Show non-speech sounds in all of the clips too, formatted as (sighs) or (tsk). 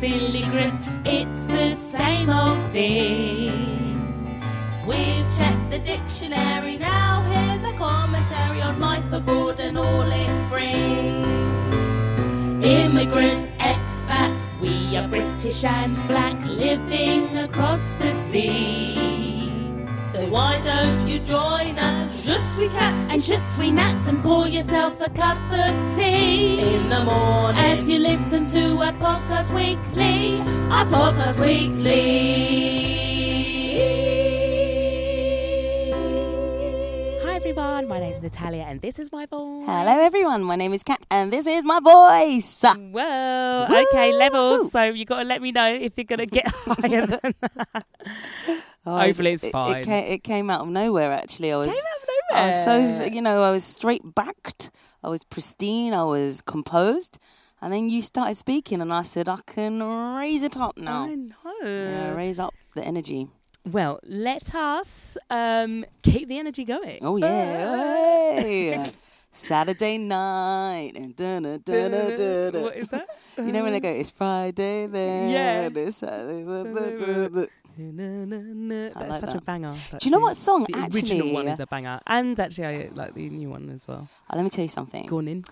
silly grit. It's the same old thing. We've checked the dictionary now. Here's a commentary on life abroad and all it brings. Immigrants, expats, we are British and black, living across the sea. So why don't you join us? Je suis Kat And just sweet nuts and pour yourself a cup of tea. in the morning. As you listen to our podcast weekly, our podcast weekly. Hi everyone, my name is Natalia and this is my voice. Hello, everyone. My name is Kat, and this is my voice. Whoa, okay, levels. So you got to let me know if you're going to get (laughs) higher than that. (laughs) Oh, Hopefully it's it, fine. It, came, it came out of nowhere. Actually, I was. Came out of I was so you know I was straight backed. I was pristine. I was composed, and then you started speaking, and I said I can raise it up now. I know. Yeah, raise up the energy. Well, let us um, keep the energy going. Oh yeah. Hey. (laughs) Saturday night and da da da da da da. What is that? You know when they go, it's Friday then. Yeah. and It's Saturday. da, da, da, That's like such a that. banger. Do you know what actually. song The actually? original one is a banger, and actually I like the new one as well. Oh, let me tell you something. Go on in.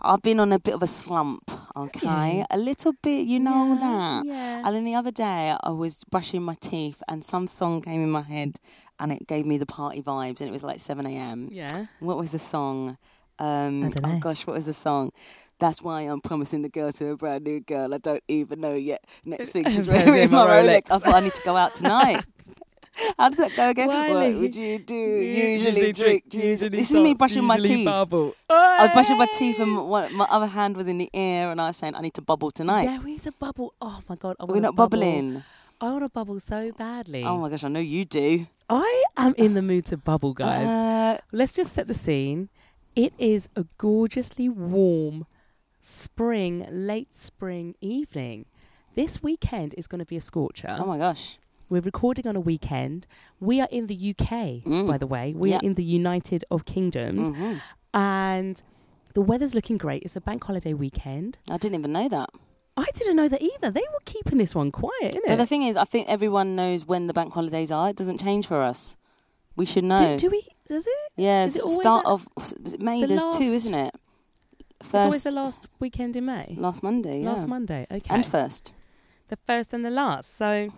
I've been on a bit of a slump, okay? A little bit, you know Yeah, that. yeah. And then the other day, I was brushing my teeth and some song came in my head and it gave me the party vibes and it was like 7 a.m. Yeah. What was the song? Um, oh gosh, what was the song? That's why I'm promising the girl to a brand new girl. I don't even know yet. Next week (laughs) she's wearing my Rolex. Rolex. I thought I need to go out tonight. (laughs) How did that go again? Wiley. What would you do? Usually, drink. usually this is me brushing my teeth. Bubble. I was brushing my teeth and one, my other hand was in the air, and I was saying, "I need to bubble tonight." Yeah, we need to bubble. Oh my god, We're not bubble. bubbling. I want to bubble so badly. Oh my gosh, I know you do. I am in the mood to bubble, guys. Uh, Let's just set the scene. It is a gorgeously warm spring, late spring evening. This weekend is going to be a scorcher. oh my gosh. We're recording on a weekend. We are in the UK, Mm. by the way. We Yeah. are in the United of Kingdoms, Mhm. and the weather's looking great. It's a bank holiday weekend. I didn't even know that. I didn't know that either. They were keeping this one quiet, But the thing is, I think everyone knows when the bank holidays are. It doesn't change for us. We should know. do, do we? Does it? yeah, is it it's always start of May. the There's last- two, isn't it? First. It's always the last weekend in May. last Monday. Yeah. Last Monday. Okay. And first. the first and the last. So,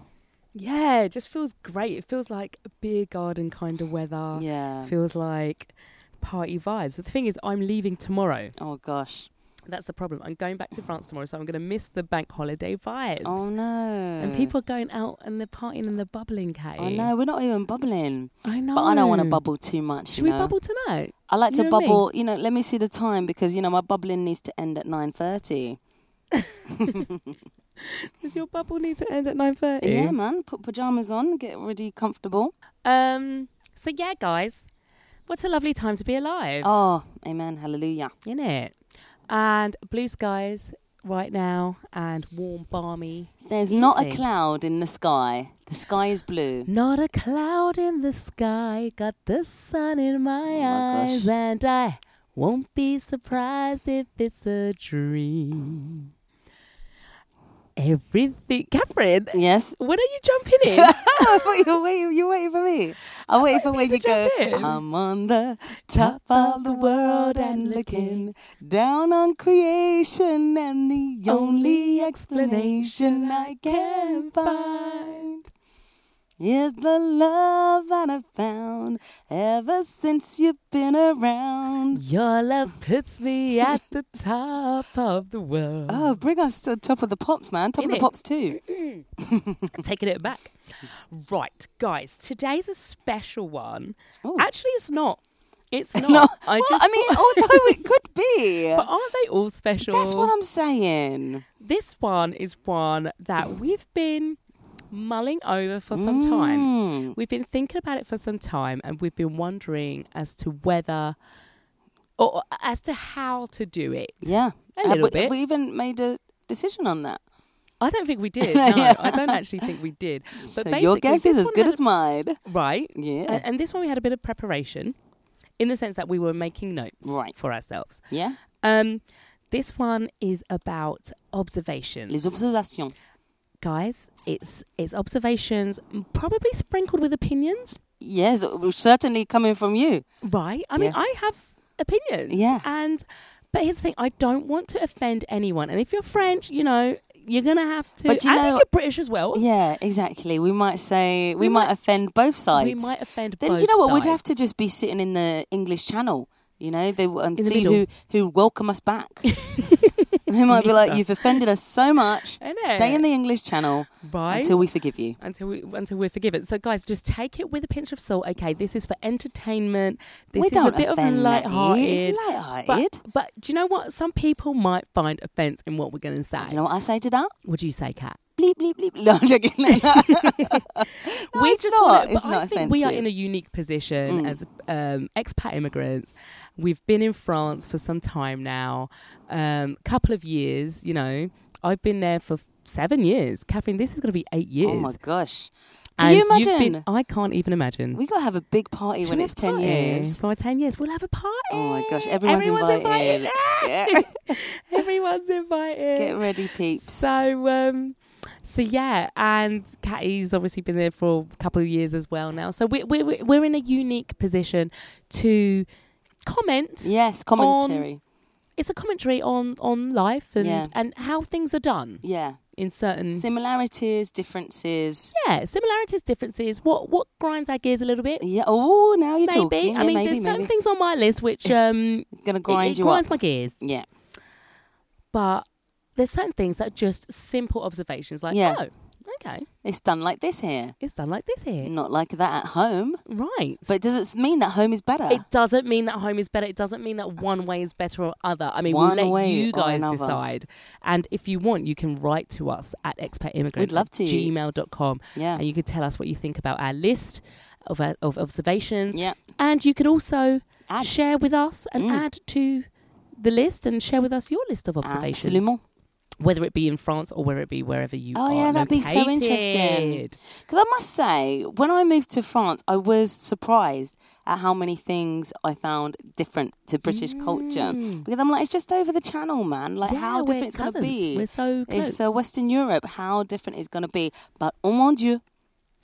yeah, it just feels great. It feels like a beer garden kind of weather. Yeah. Feels like party vibes. The thing is, I'm leaving tomorrow. Oh gosh. That's the problem. I'm going back to France tomorrow, so I'm going to miss the bank holiday vibes. Oh no. And people are going out and they're partying in the bubbling cave. I know we're not even bubbling, I know. but I don't want to bubble too much. Should we know? bubble tonight? I like You to bubble. You know, let me see the time because you know my bubbling needs to end at nine thirty. (laughs) Does your bubble need to end at 9.30? Yeah, man. Put pajamas on, get ready, comfortable. Um. So, yeah, guys. What a lovely time to be alive. Oh, amen, hallelujah. in it. And blue skies right now and warm, balmy. There's not a cloud in the sky. The sky is blue. Not a cloud in the sky, got the sun in my, Oh my eyes, gosh. and I won't be surprised if it's a dream. Everything, Catherine. Yes. When are you jumping in? (laughs) I thought you were waiting. You waiting for me. I'm waiting for when you go. in. I'm on the top of the world and looking down on creation, and the only explanation I can find is the love that I've found ever since you've been around. Your love (laughs) puts me at the top of the world. Oh, bring us to the top of the pops, man. Top of the pops too. (clears throat) taking it back. Right, guys, today's a special one. Oh. Actually, it's not. It's (laughs) not. No, I well, just I mean, although it (laughs) could be. but aren't they all special? That's what I'm saying. This one is one that we've been mulling over for some time. Mm. We've been thinking about it for some time, and we've been wondering as to whether, or as to how to do it. Yeah. A Have little we, bit. Have we even made a decision on that? I don't think we (laughs) did. No, Yeah. I don't actually think we did. so But your guess is as good as mine. (laughs) Right. Yeah. And, and this one we had a bit of preparation in the sense that we were making notes Right. for ourselves. yeah. Um, this one is about observations. Les observations. Guys, it's it's observations, probably sprinkled with opinions. Yes, certainly coming from you. Right. I mean, I have opinions. Yeah. And but here's the thing: I don't want to offend anyone. And if you're French, you know, you're gonna have to. But you and know- if you're British as well, Yeah, exactly. We might say we, We might, might- offend both sides. we might offend. Both sides. Then you know what? We'd have to just be sitting in the English Channel. You know, they and In see middle. who who welcome us back. (laughs) (laughs) they might be like, "You've offended us so much. Stay in the English Channel right until we forgive you." until we until we're forgiven. So, guys, just take it with a pinch of salt. Okay, this is for entertainment. This we is don't a bit of offend Matty. light-hearted. It's light-hearted. But, but do you know what? Some people might find offence in what we're going to say. Do you know what I say to that? What do you say, Kat? Bleep bleep bleep. No, I'm joking. (laughs) No, we just not. wanna- It's but not I think we are in a unique position Mm. as um, expat immigrants. We've been in France for some time now, um, couple of years. You know, I've been there for seven years. Catherine, this is going to be eight years. Oh my gosh! Can and you imagine? been- I can't even imagine. we gotta have a big party Shall when it's ten years. For ten years, we'll have a party. Oh my gosh! Everyone's, invited. invited. Yeah. (laughs) (laughs) Everyone's invited. Get ready, peeps. So, um, so yeah, and Catty's obviously been there for a couple of years as well now. So we we we- we're in a unique position to comment. yes, commentary. It's a commentary on on life and Yeah. and how things are done yeah, in certain similarities, differences. yeah similarities, differences. What what grinds our gears a little bit. Yeah. Oh, now you're maybe talking. I yeah, mean, maybe, there's certain things on my list which (laughs) um gonna grind it- it, you grinds up. my gears. Yeah. But there's certain things that are just simple observations, like Yeah. oh, okay, It's done like this here, it's done like this here, not like that at home. right? But does it mean that home is better? It doesn't mean that home is better. It doesn't mean that one way is better or other. I mean, One we'll let you guys decide. And if you want, you can write to us at expatimmigrants We'd love to. gmail.com yeah. and you can tell us what you think about our list of, uh, of observations. Yeah. And you could also Add. share with us and Mm. add to the list and share with us your list of observations. Absolument. Whether it be in France or whether it be wherever you Oh, are. yeah, that'd be so interesting. Because I must say, when I moved to France, I was surprised at how many things I found different to British culture. Mm. Because I'm like, it's just over the channel, man. Like, Yeah, how different it's going to be. We're so close. It's uh, Western Europe. How different it's going to be. But oh mon Dieu.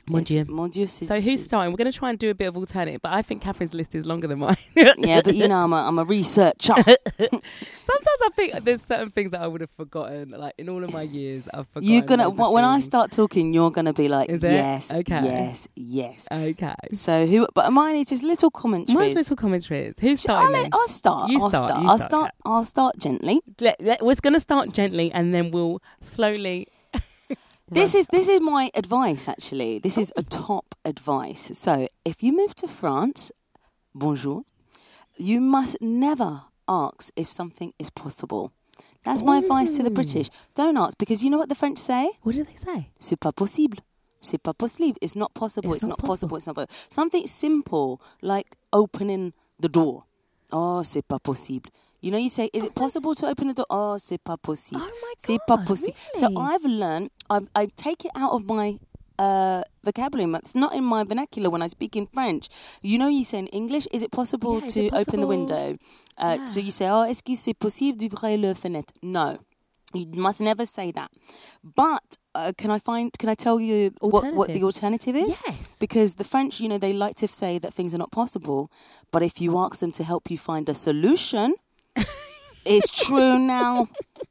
Mon Dieu. Mon Dieu. c'est- So who's starting? We're going to try and do a bit of alternative, but I think Catherine's list is longer than mine. (laughs) yeah, but you (laughs) know, I'm a, I'm a researcher. (laughs) Sometimes I think there's certain things that I would have forgotten. Like in all of my years, I've forgotten. You're gonna loads of when I start talking, you're gonna be like, yes, Okay. yes, yes. Okay. So who? But mine is just little Mine's commentaries. little commentaries. Who's I'll, starting? let- then? I'll start. You I'll start, start. you I'll start, start. I'll start gently. Let, let, we're going to start gently, and then we'll slowly. This is this is my advice. Actually, this is a top advice. So if you move to France, bonjour, you must never ask if something is possible. That's my advice to the British. Don't ask because you know what the French say. What did they say? C'est pas possible. C'est pas possible. It's not possible. It's not, possible. It's not possible. Something simple like opening the door. Oh, c'est pas possible. You know, you say, is it possible to open the door? Oh, c'est pas possible. Oh my C'est pas God, possible. So? I've learned, I've, I take it out of my uh, vocabulary. It's not in my vernacular when I speak in French. You know, you say in English, is it possible Yeah, to it open the window? Uh, So you say, oh, est-ce que c'est possible d'ouvrir la fenêtre? No. You must never say that. But uh, can I find? Can I tell you what, what the alternative is? Yes. Because the French, you know, they like to say that things are not possible, but if you ask them to help you find a solution, it's true now.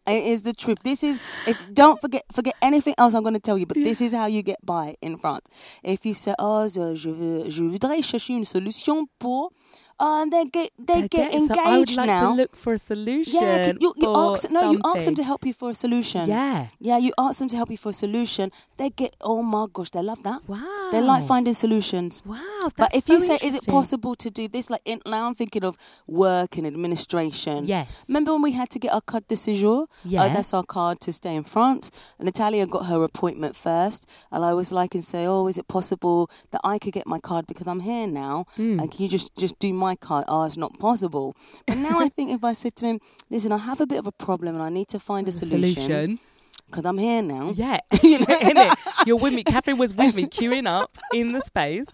It is the truth. This is if don't forget forget anything else I'm going to tell you, but this is how you get by in France. If you say, "Oh, je, je, voudrais chercher une solution pour," uh, and they get they get so I would engaged like now. to look for a solution. yeah, you, you ask no, you ask them to help you for a solution. Yeah. Yeah, you ask them to help you for a solution. They get, oh my gosh, they love that. Wow. They like finding solutions. Wow. But if you say, is it possible to do this? Like, in, now I'm thinking of work and administration. Yes. Remember when we had to get our carte de séjour? Yeah. Uh, that's our card to stay in France. And Natalia got her appointment first. And I was like, and say, oh, is it possible that I could get my card because I'm here now? Mm. And can you just, just do my card? Oh, it's not possible. But now I (laughs) think if I said to him, listen, I have a bit of a problem and I need to find a solution. Because I'm here now. Yeah, (laughs) (laughs) You know? You're with me. Catherine was with me, queuing up in the space,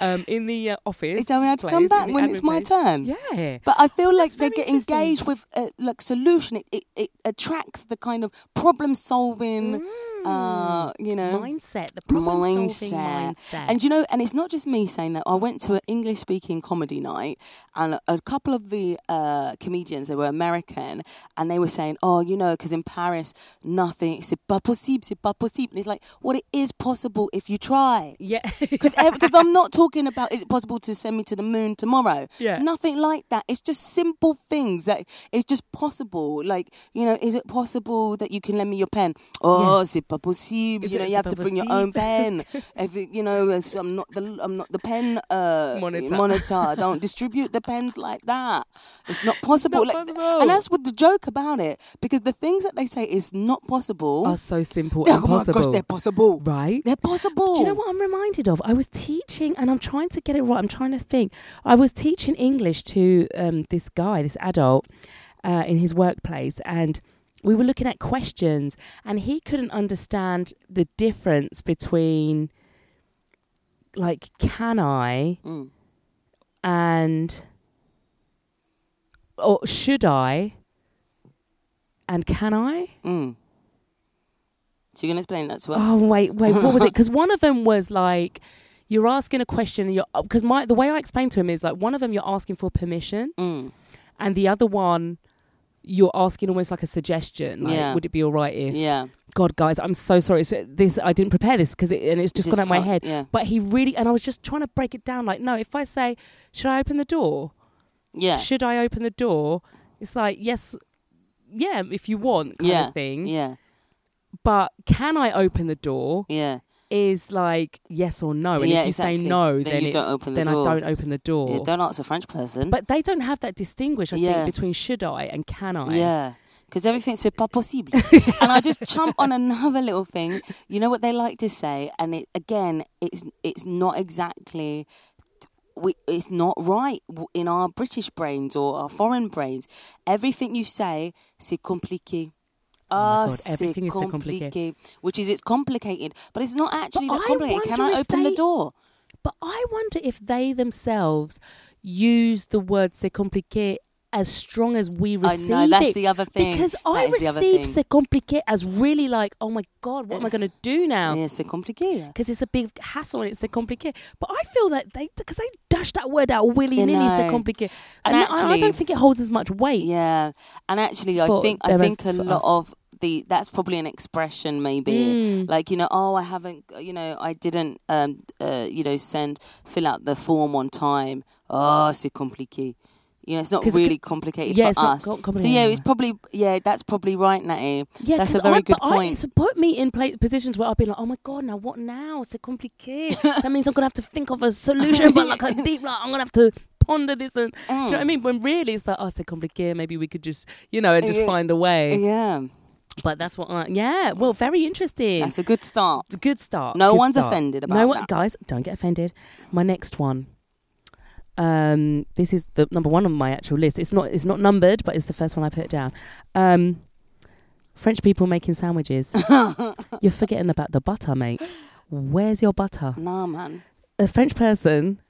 um, in the uh, office. They tell me how to come back when it's my place. turn. Yeah. But I feel like That's they get engaged with uh, like solution. It, it it attracts the kind of problem solving, uh, you know, mindset, the problem-solving mindset. mindset. And you know, and it's not just me saying that. I went to an English speaking comedy night, and a, a couple of the uh, comedians they were American, and they were saying, "Oh, you know, because in Paris, nothing, c'est pas possible, c'est pas possible." And it's like, what it is possible if you try. yeah, (laughs) Because I'm not talking about is it possible to send me to the moon tomorrow? Yeah. Nothing like that. It's just simple things that it's just possible. Like, you know, is it possible that you can lend me your pen? Oh, Yeah. c'est pas possible. Is you know, you have to bring your own pen. if it, you know, it's, I'm not the I'm not the pen uh, Monitor. monitor. Don't distribute the pens like that. It's not possible. Not like, possible. And that's what the joke about it because the things that they say is not possible. Are so simple (laughs) oh and my gosh, possible. they're possible. right? They're possible. Do you know what I'm reminded of? I was teaching, and I'm trying to get it right. I'm trying to think. I was teaching English to um, this guy, this adult, uh, in his workplace, and we were looking at questions, and he couldn't understand the difference between, like, can I Mm. and or should I and can I? Mm. So you're gonna explain that to us? Oh wait, wait, what was it? (laughs) Because one of them was like, you're asking a question, and you're because my the way I explained to him is like one of them you're asking for permission, Mm. and the other one you're asking almost like a suggestion. Like, Yeah. would it be all right if? Yeah. God, guys, I'm so sorry. So this I didn't prepare this because it, and it's just, Just gone out of my head. yeah. But he really, and I was just trying to break it down. Like, no, if I say, should I open the door? Yeah. Should I open the door? It's like yes, yeah, if you want, kind yeah. of thing. Yeah. But can I open the door? Yeah. is like yes or no. And Yeah, if you exactly. say no, Then then, you don't open the then door. I don't open the door. Yeah. Don't ask a French person. but they don't have that distinguish, I Yeah. think, between should I and can I. yeah. Because everything's c'est pas possible. (laughs) and I just jump on another little thing. You know what they like to say, and it again, it's it's not exactly. We, it's not right in our British brains or our foreign brains. Everything you say, c'est compliqué. Oh God, everything is so compliqué. compliqué. Which is it's complicated, but it's not actually But that I complicated. Can I open the door? But I wonder if they themselves use the word c'est compliqué as strong as we I receive know that's it. the other thing. Because That I is the other receive c'est compliqué as really like, oh my God, what am I going to do now? Yeah, c'est compliqué. because it's a big hassle and it's a complicated. But I feel that they because they dash that word out willy nilly, know. it's a complicated, And and, I- I, don't think it holds as much weight. Yeah, and actually, I think I think a lot us. of the that's probably an expression maybe Mm. like you know oh I haven't you know I didn't um uh, you know send fill out the form on time oh c'est compliqué you know it's not it really complicated yeah, for us co- so yeah it's probably yeah that's probably right Natty Yeah, That's a very I, good but I- point. it's put me in pla positions where I'll be like, oh my god, now what now? It's a complicated. (laughs) that means I'm gonna have to think of a solution, but like a (laughs) deep, like I'm gonna have to ponder this. And do you know what I mean? When really it's like, oh, it's a complicated. Maybe we could just, you know, and just Yeah. find a way. yeah But that's what. I, yeah. Well, very interesting. that's a good start a good start. No good one's start. offended no about one, that. guys. Don't get offended. My next one. Um, this is the number one on my actual list. It's not. It's not numbered, but it's the first one I put down. Um, French people making sandwiches. (laughs) You're forgetting about the butter, mate. Where's your butter? nah man A French person,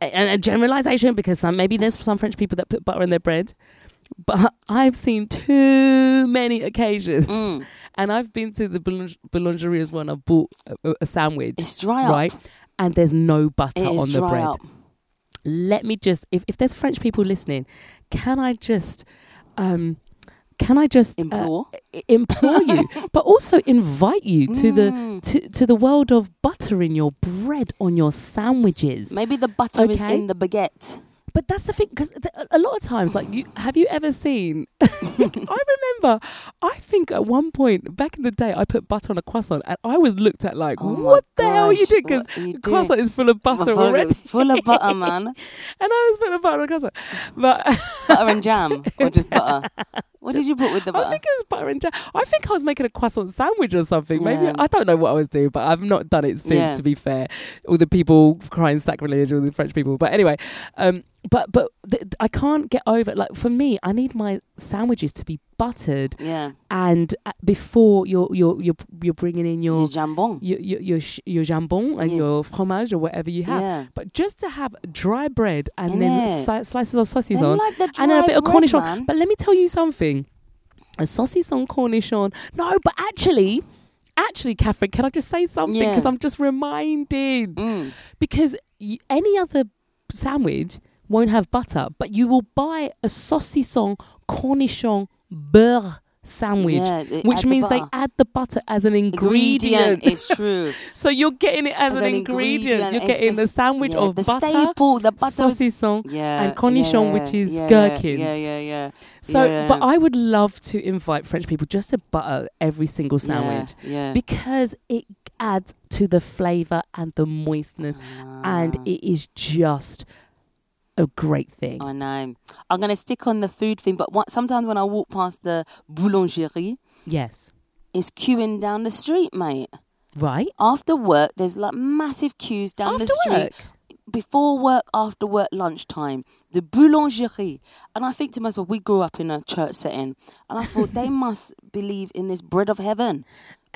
and a generalization because some maybe there's some French people that put butter in their bread, but (laughs) I've seen too many occasions, Mm. and I've been to the boulang- boulangerie as well. And I've bought a, a sandwich, it's dry up right? And there's no butter on the bread. up Let me just, if if there's French people listening, can I just, um, can I just uh, implore i- implore you, (laughs) but also invite you to the Mm. to, to the world of butter in your bread on your sandwiches. maybe the butter is in the baguette But that's the thing, because th- a lot of times, like, you have you ever seen? (laughs) I remember, I think at one point back in the day, I put butter on a croissant, and I was looked at like, Oh "What the hell are you gosh, doing?" Because are you the doing? croissant is full of butter Full- already, full of butter (laughs) man and I was putting butter on a croissant. But (laughs) butter and jam or just butter? What did you put with the butter? I think it was butter and jam. I think I was making a croissant sandwich or something. Maybe I don't know what I was doing, but I've not done it since. Yeah. To be fair, all the people crying sacrilege, all the French people. But anyway, um, but but th- I can't get over. Like for me, I need my sandwiches to be buttered Yeah. and uh, before you're you're you're you're bringing in your The jambon. your your your, sh- your jambon and Yeah. your fromage or whatever you have. Yeah. But just to have dry bread and then sli- slices of They saucisson like the and then a bit of cornichon. man. But let me tell you something. A saucisson cornichon. No, but actually, actually, Catherine, can I just say something? Yeah. Because I'm just reminded. Mm. Because y- any other sandwich won't have butter, but you will buy a saucisson cornichon beurre sandwich. Yeah, Which add the means they add the butter as an ingredient. It's (laughs) true. so you're getting it as, As an, an ingredient. ingredient, You're getting the sandwich yeah, of the butter, staple, the butter. saucisson, Yeah. and cornichon, yeah, which is gherkins. Yeah, yeah, yeah. So, but I would love to invite French people just to butter every single sandwich Yeah. because it adds to the flavor and the moistness, and Ah. it is just a great thing. I know. I'm gonna stick on the food thing, but what, sometimes when I walk past the boulangerie, yes, it's queuing down the street, mate. right. After work, there's like massive queues down After the street. work? Before work, after work, lunchtime, the boulangerie. And I think to myself, we grew up in a church setting, and I thought they (laughs) must believe in this bread of heaven.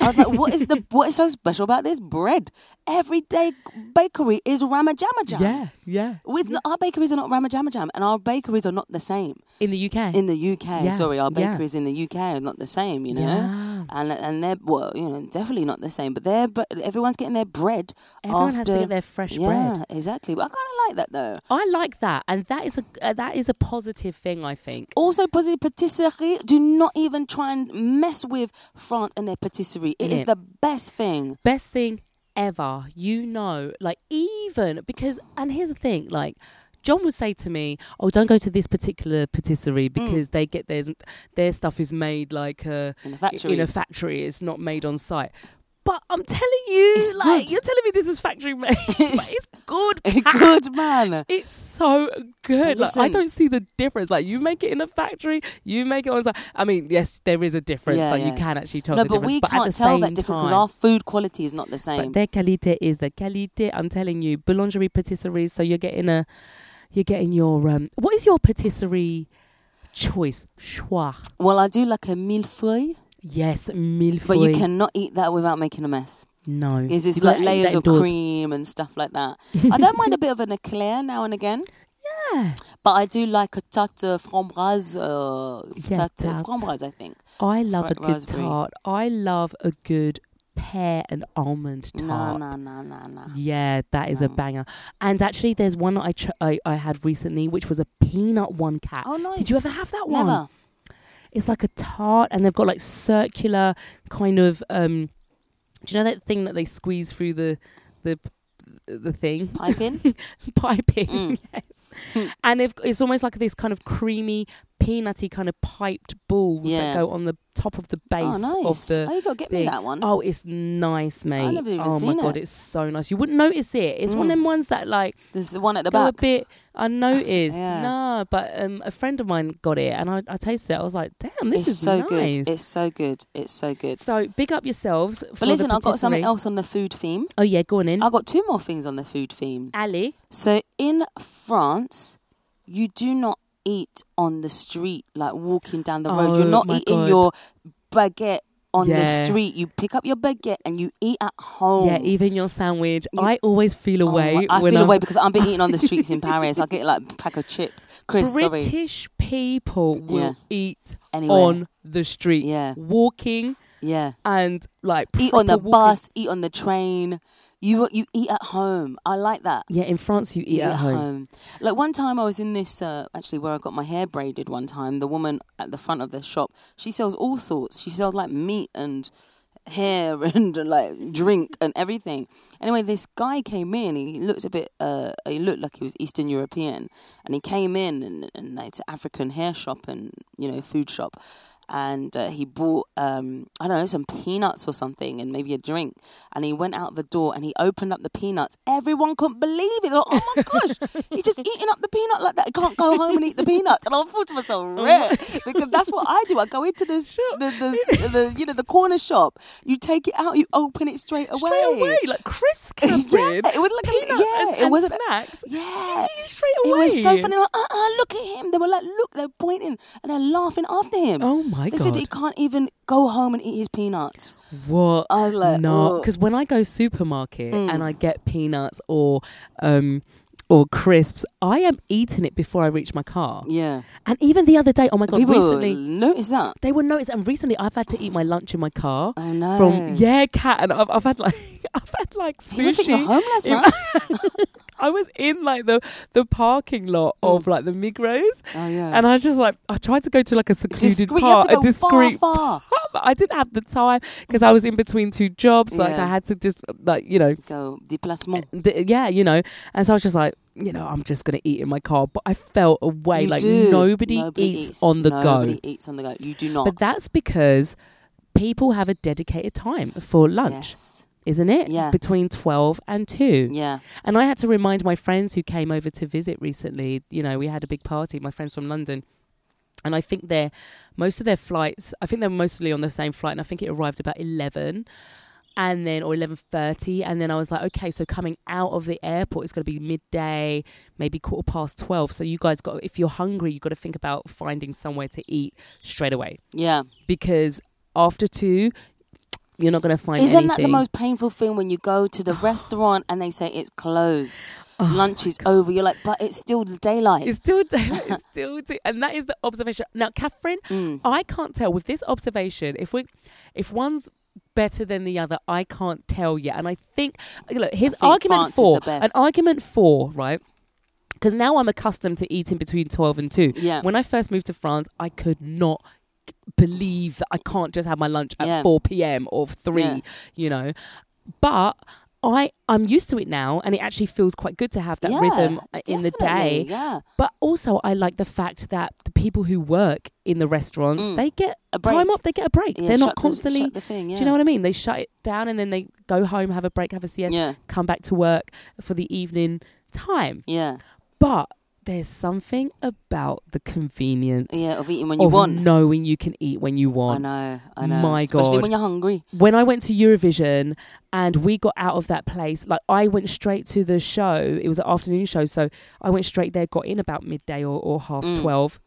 I was like, what is the what is so special about this bread? Everyday bakery is Ramajama Jam. Yeah, yeah. With our bakeries are not Ramajama Jam, and our bakeries are not the same In the UK. in the UK. Yeah, Sorry, our yeah. bakeries in the UK are not the same. You know, Yeah. and and they're well, you know, definitely not the same. But they're but everyone's getting their bread. Everyone after, has to get their fresh yeah, bread. exactly. But I kind of like that though. I like that, and that is a uh, that is a positive thing. I think. Also, positive patisserie. Do not even try and mess with France and their patisserie. It is Innit? the best thing. best thing ever. You know, like even because, and here's the thing, like. John would say to me, "Oh, don't go to this particular patisserie Mm. because they get their their stuff is made like uh, In a factory. in a factory. It's not made on site." But I'm telling you, It's like good. you're telling me this is factory made, (laughs) but it's good. (laughs) Good man. It's so good. Like I don't see the difference. Like you make it in a factory, you make it on site. I mean, yes, there is a difference. Yeah, like you can actually tell No, the but difference. we but can't tell that difference because our food quality is not the same. but their qualité is the qualité. I'm telling you, boulangerie patisserie. So you're getting a, you're getting your um. What is your patisserie choice? Choix. well, I do like a millefeuille, Yes, millefeuille. but you cannot eat that without making a mess. no. It's just You like layers of cream and stuff like that. (laughs) I don't mind a bit of an eclair now and again, Yeah. but I do like a tarte framboise. Uh, Yeah, tarte framboise, I think. I love a good raspberry. tart. I love a good pear and almond No, tart. no, no, no, no. Yeah, that is a banger. And actually, there's one that I, ch- I I had recently, which was a peanut one Kat. Oh, nice. Did you ever have that one? Never. It's like a tart, and they've got like circular kind of. um Do you know that thing that they squeeze through the the the thing Piping? (laughs) piping? Mm. yes, and it's almost like this kind of creamy peanutty kind of piped balls Yeah. that go on the top of the base oh, nice. of the oh, you got to get me that one. Oh, it's nice, mate. never even oh my god, it. it's so nice. You wouldn't notice it. It's one of Mm. them ones that like There's the one at the back. a bit unnoticed. (laughs) Yeah. No, but um, a friend of mine got it, and I, I tasted it. I was like, damn, this it's is so nice. good. It's so good. It's so good. so big up yourselves. for But listen, I've got something else on the food theme. Oh yeah, go on in. I've got two more things on the food theme. Ali. So in France, you do not eat on the street, like walking down the road. Oh, You're not eating God. your baguette on the street. You pick up your baguette and you eat at home. Yeah, even your sandwich. You- I always feel Oh, away. I when feel I'm- away because I've been eating on the streets in Paris. I get like a pack of chips. Chris, sorry. British people will Yeah. eat Anywhere. on the street. Yeah. Walking Yeah. and like Eat on the walking. bus, eat on the train. You you eat at home. I like that. Yeah, in France you eat at home. Like one time I was in this uh, actually where I got my hair braided one time. The woman at the front of the shop, she sells all sorts. She sells like meat and hair (laughs) and like drink and everything. Anyway, this guy came in. He looked a bit. Uh, he looked like he was Eastern European, and he came in and, and it's an African hair shop and you know food shop. And uh, he bought, um, I don't know, some peanuts or something, and maybe a drink. And he went out the door and he opened up the peanuts. Everyone couldn't believe it. They're like, oh my gosh, (laughs) he's just eating up the peanut like that. He can't go home and eat the peanuts. And I thought to myself, Oh rare, (laughs) because that's what I do. I go into this, the, (laughs) the, the, you know, the corner shop. You take it out, you open it straight away. Straight away, like crisps, Catherine. yeah, it was like Peanuts a, yeah, and, it and wasn't. snacks. Yeah, Straight away. it was so funny. Like, uh, uh, look at him. They were like, look, they're pointing, and they're laughing after him. Oh my they god! said he can't even go home and eat his peanuts. what? I like, no, because when I go supermarket Mm. and I get peanuts or um or crisps, I am eating it before I reach my car. Yeah. And even the other day, oh my god, People recently notice that. they will notice. And recently, I've had to eat my lunch in my car I know. from yeah, Kat, and I've, I've had like (laughs) I've had like People think you're homeless, man. (laughs) I was in like the the parking lot mm. of like the Migros, oh yeah. and I was just like I tried to go to like a secluded discreet. You part, a discreet far, far. but I didn't have the time because I was in between two jobs. Like Yeah. I had to just like you know, Go déplacement. Eh, d- yeah, you know. And so I was just like, you know, I'm just gonna eat in my car. But I felt away You like nobody, Nobody eats, on the Nobody go. eats on the go. You do not. But that's because people have a dedicated time for lunch, Yes. isn't it? Yeah. Between twelve and two. Yeah. And I had to remind my friends who came over to visit recently. You know, we had a big party. My friends from London. And I think they're most of their flights. I think they're mostly on the same flight, and I think it arrived about eleven, and then or eleven thirty, and then I was like, okay, so coming out of the airport, it's going to be midday, maybe quarter past twelve. So you guys got, if you're hungry, you got to think about finding somewhere to eat straight away Yeah. because after two, you're not going to find Isn't anything. that the most painful thing when you go to the (sighs) restaurant and they say it's closed? Lunch is over. You're like, but it's still daylight. It's still daylight. (laughs) It's still day- and that is the observation. Now, Catherine, Mm. I can't tell with this observation if we, if one's better than the other, I can't tell yet. And I think, uh, look, his think argument France for an argument for right. Because now I'm accustomed to eating between twelve and two. Yeah. When I first moved to France, I could not believe that I can't just have my lunch at Yeah. 4 p.m. or 3, Yeah. you know. But I I'm used to it now and it actually feels quite good to have that yeah, rhythm uh, in the day. Yeah. But also I like the fact that the people who work in the restaurants, Mm. they get A time break. off, they get a break. Yeah, They're not the- constantly shut the thing. Yeah. Do you know what I mean? They shut it down and then they go home, have a break, have a siesta, come back to work for the evening time. Yeah. But there's something about the convenience Yeah. Of eating when you want. knowing you can eat when you want. I know. I know. My Especially God. when you're hungry. When I went to Eurovision and we got out of that place, like I went straight to the show. It was an afternoon show, so I went straight there, got in about midday or, or half Mm. twelve.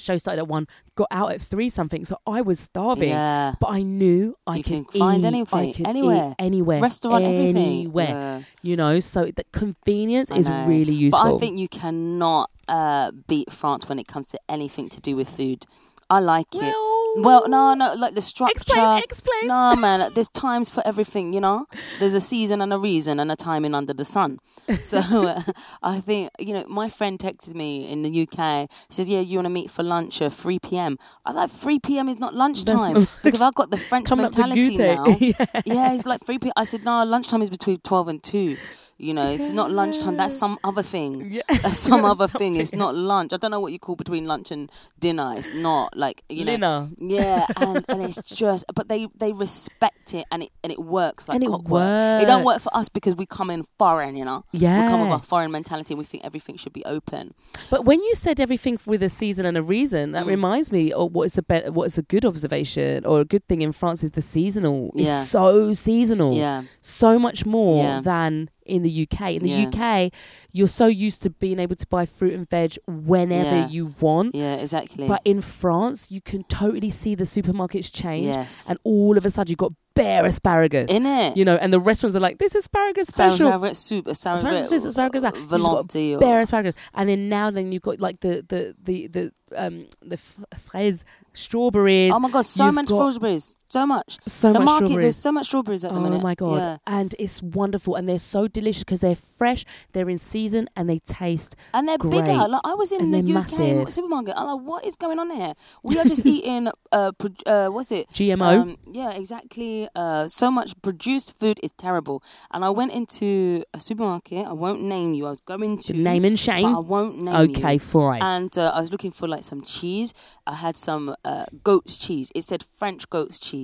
Show started at one, got out at three something, so I was starving. Yeah. But I knew I You could can find eat, anything, could anywhere. anywhere, Restaurant, everything. anywhere. You know, so the convenience is really useful. But I think you cannot uh, beat France when it comes to anything to do with food. I like it. Well, no, no, like the structure. Explain, explain. No, man, there's times for everything, you know? There's a season and a reason and a timing under the sun. So (laughs) uh, I think, you know, my friend texted me in the UK. He said, Yeah, you want to meet for lunch at 3 p.m.? I like, 3 p.m. is not lunchtime (laughs) because I've got the French Coming up to mentality now. (laughs) yeah. Yeah, it's like 3 p.m. I said, No, lunchtime is between 12 and 2. You know, it's not lunchtime. That's some other thing. Yeah. That's some (laughs) other thing. It's not lunch. I don't know what you call between lunch and dinner. It's not like, you know. Dinner. Yeah, (laughs) and, and it's just, but they they respect it and it and it works like And it clockwork. It don't work for us because we come in foreign, you know. Yeah. we come with a foreign mentality and we think everything should be open. But when you said everything with a season and a reason, that Mm. reminds me of what is a be- what is a good observation or a good thing in France is the seasonal. It's Yeah. so seasonal. Yeah, So much more Yeah. than in the UK. In the Yeah. UK, you're so used to being able to buy fruit and veg whenever Yeah. you want. yeah, exactly. But in France, you can totally see the supermarkets change, yes, and all of a sudden you've got bare asparagus. in it. you know, and the restaurants are like, "This asparagus special." Asparagus soup, asparagus, Asparagus, asparagus, asparagus. You've got volonté. or- bare asparagus, and then now then you've got like the the the the um the f- fraise strawberries. Oh my god, so much strawberries, so much. so the much market, there's so much strawberries at the moment. Oh minute. my god! Yeah. And it's wonderful, and they're so delicious because they're fresh, they're in season, and they taste. And they're Great. bigger. Like I was in And the UK massive. supermarket. I'm like, what is going on here? We are just eating. (laughs) Uh, pro- uh, what's it? GMO. Um, yeah, exactly. Uh, so much produced food is terrible. And I went into a supermarket. I won't name you. I was going to Name and but I won't name Okay, you. fine. And uh, I was looking for like some cheese. I had some uh, goat's cheese. It said French goat's cheese.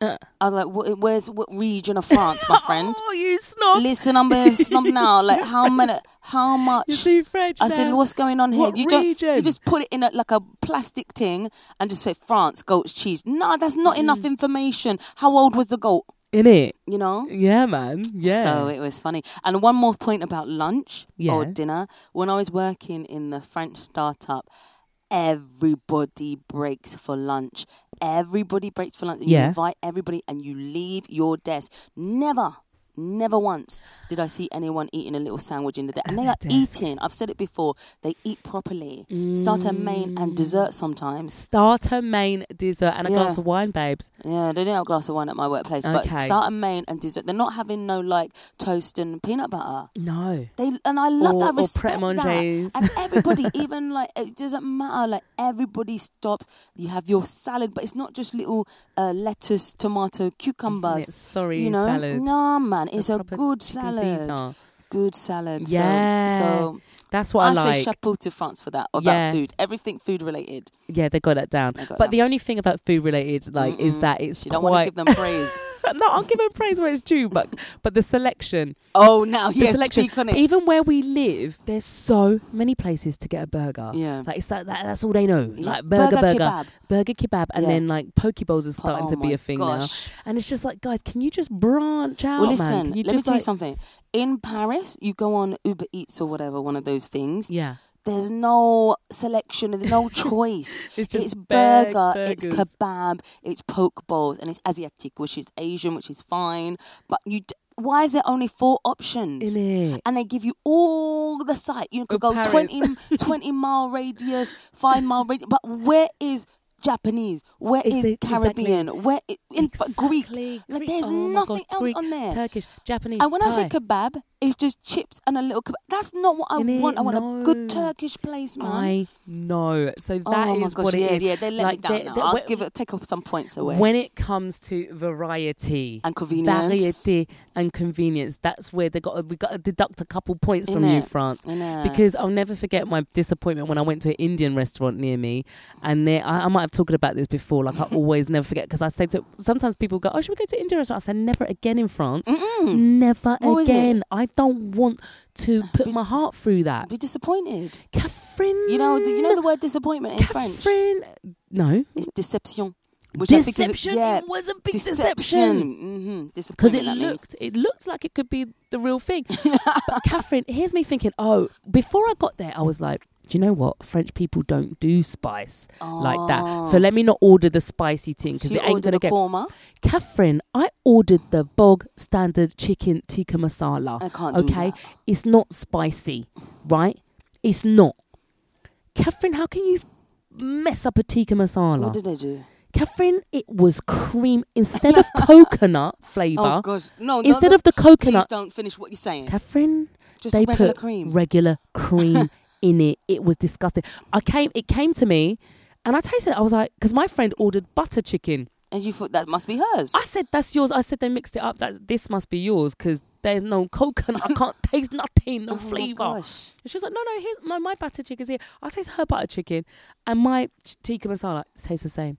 Uh. I was like, what, where's what region of France, my (laughs) friend? Oh, you snob! Listen, I'm being snob (laughs) now. Like how many? How much? You're too French. I said, now. "What's going on here? What you don't. You just put it in a, like a plastic thing and just say France goat's cheese. No, that's not enough Mm. information. How old was the goat? in it. You know." Yeah, man. Yeah. So it was funny. And one more point about lunch or dinner. When I was working in the French startup, everybody breaks for lunch. Everybody breaks for lunch. You Yeah. invite everybody and you leave your desk. Never, never once did I see anyone eating a little sandwich in the day. And they are eating. I've said it before. They eat properly. Starter, main, and dessert sometimes. Starter, main, dessert, and a glass of wine, babes. Yeah, they didn't have a glass of wine at my workplace, but Okay. starter, main, and dessert. They're not having no like toast and peanut butter. No. They and I love Or- that. Respect that. And everybody, (laughs) even like it doesn't matter. Like everybody stops. You have your salad, but it's not just little uh, lettuce, tomato, cucumbers. Sorry you know, salad. no man, it's a good salad. Good salad. Yeah. So, so That's what I, I, like. say chapeau to France for that about Yeah. food. Everything food related. yeah, they got that down. They got But that. the only thing about food related, like, is that it's You don't want to quite. give them praise. (laughs) no, I'll give them praise where it's due, but but the selection, oh, now the yes, selection. speak on it. Even where we live, there's so many places to get a burger. yeah. Like it's that, that that's all they know. Yeah, Like burger, burger, kebab. burger kebab, and Yeah. then like poke bowls are starting oh to be my a thing now. Oh and it's just like, guys, can you just branch out, Well, man? listen, Can you let me just, tell you like- something. In Paris, you go on Uber Eats or whatever, one of those things. Yeah, There's no selection, there's no (laughs) choice. it's it's burger, it's kebab, it's poke bowls, and it's Asiatic, which is Asian, which is fine. But you, d- why is there only four options? and they give you all the site. You could go Paris. 20, 20 mile radius, five mile radius. But where is Japanese? Where is exactly. Caribbean? Where i- in Greek? Exactly. Like there's Oh nothing else Greek, on there. Turkish, Japanese. And when I say kebab, it's just chips and a little kebab. That's not what I want. I want a good Turkish place, man. I know. So oh that is oh my gosh, what it yeah, is. yeah. They let Like, me down they- now. they- I'll when- give it, take off some points away. When it comes to variety, and convenience. variety and convenience, that's where they got. We got to deduct a couple points from you, France. Because I'll never forget my disappointment when I went to an Indian restaurant near me, and there I, I might have talked about this before. Like I always never forget because I say to sometimes people go, "Oh, should we go to India?" restaurant?" I said, "Never again in France. Mm-mm. Never What again. I don't want to put Be- my heart through that." Be disappointed. Catherine, You know, you know the word disappointment in French. No, It's deception. Which deception. yeah, it was a big deception. deception. Mm-hmm. because it that means. looked it looked like it could be the real thing. (laughs) but Catherine, here's me thinking, oh, before I got there, I was like, do you know what? French people don't do spice like that. So Oh. let me not order the spicy thing because it ain't gonna a get. korma. Catherine, I ordered the bog standard chicken tikka masala. I can't do Okay, it's not spicy, right? It's not. Catherine, how can you mess up a tikka masala? What did they do? Catherine, it was cream instead of (laughs) coconut flavor. Oh gosh, no! no, instead no, of the coconut, please don't finish what you're saying. Catherine, Just they regular put cream. regular cream (laughs) in it. It was disgusting. I came, it came to me, and I tasted it. I was like, because my friend ordered butter chicken. and you thought that must be hers. I said, "That's yours." I said, "They mixed it up. That this must be yours because there's no coconut. I can't (laughs) taste nothing, no oh my flavor." gosh. And she was like, "No, no, here's my my butter chicken's here. I taste her butter chicken, and my ch- tikka masala tastes the same.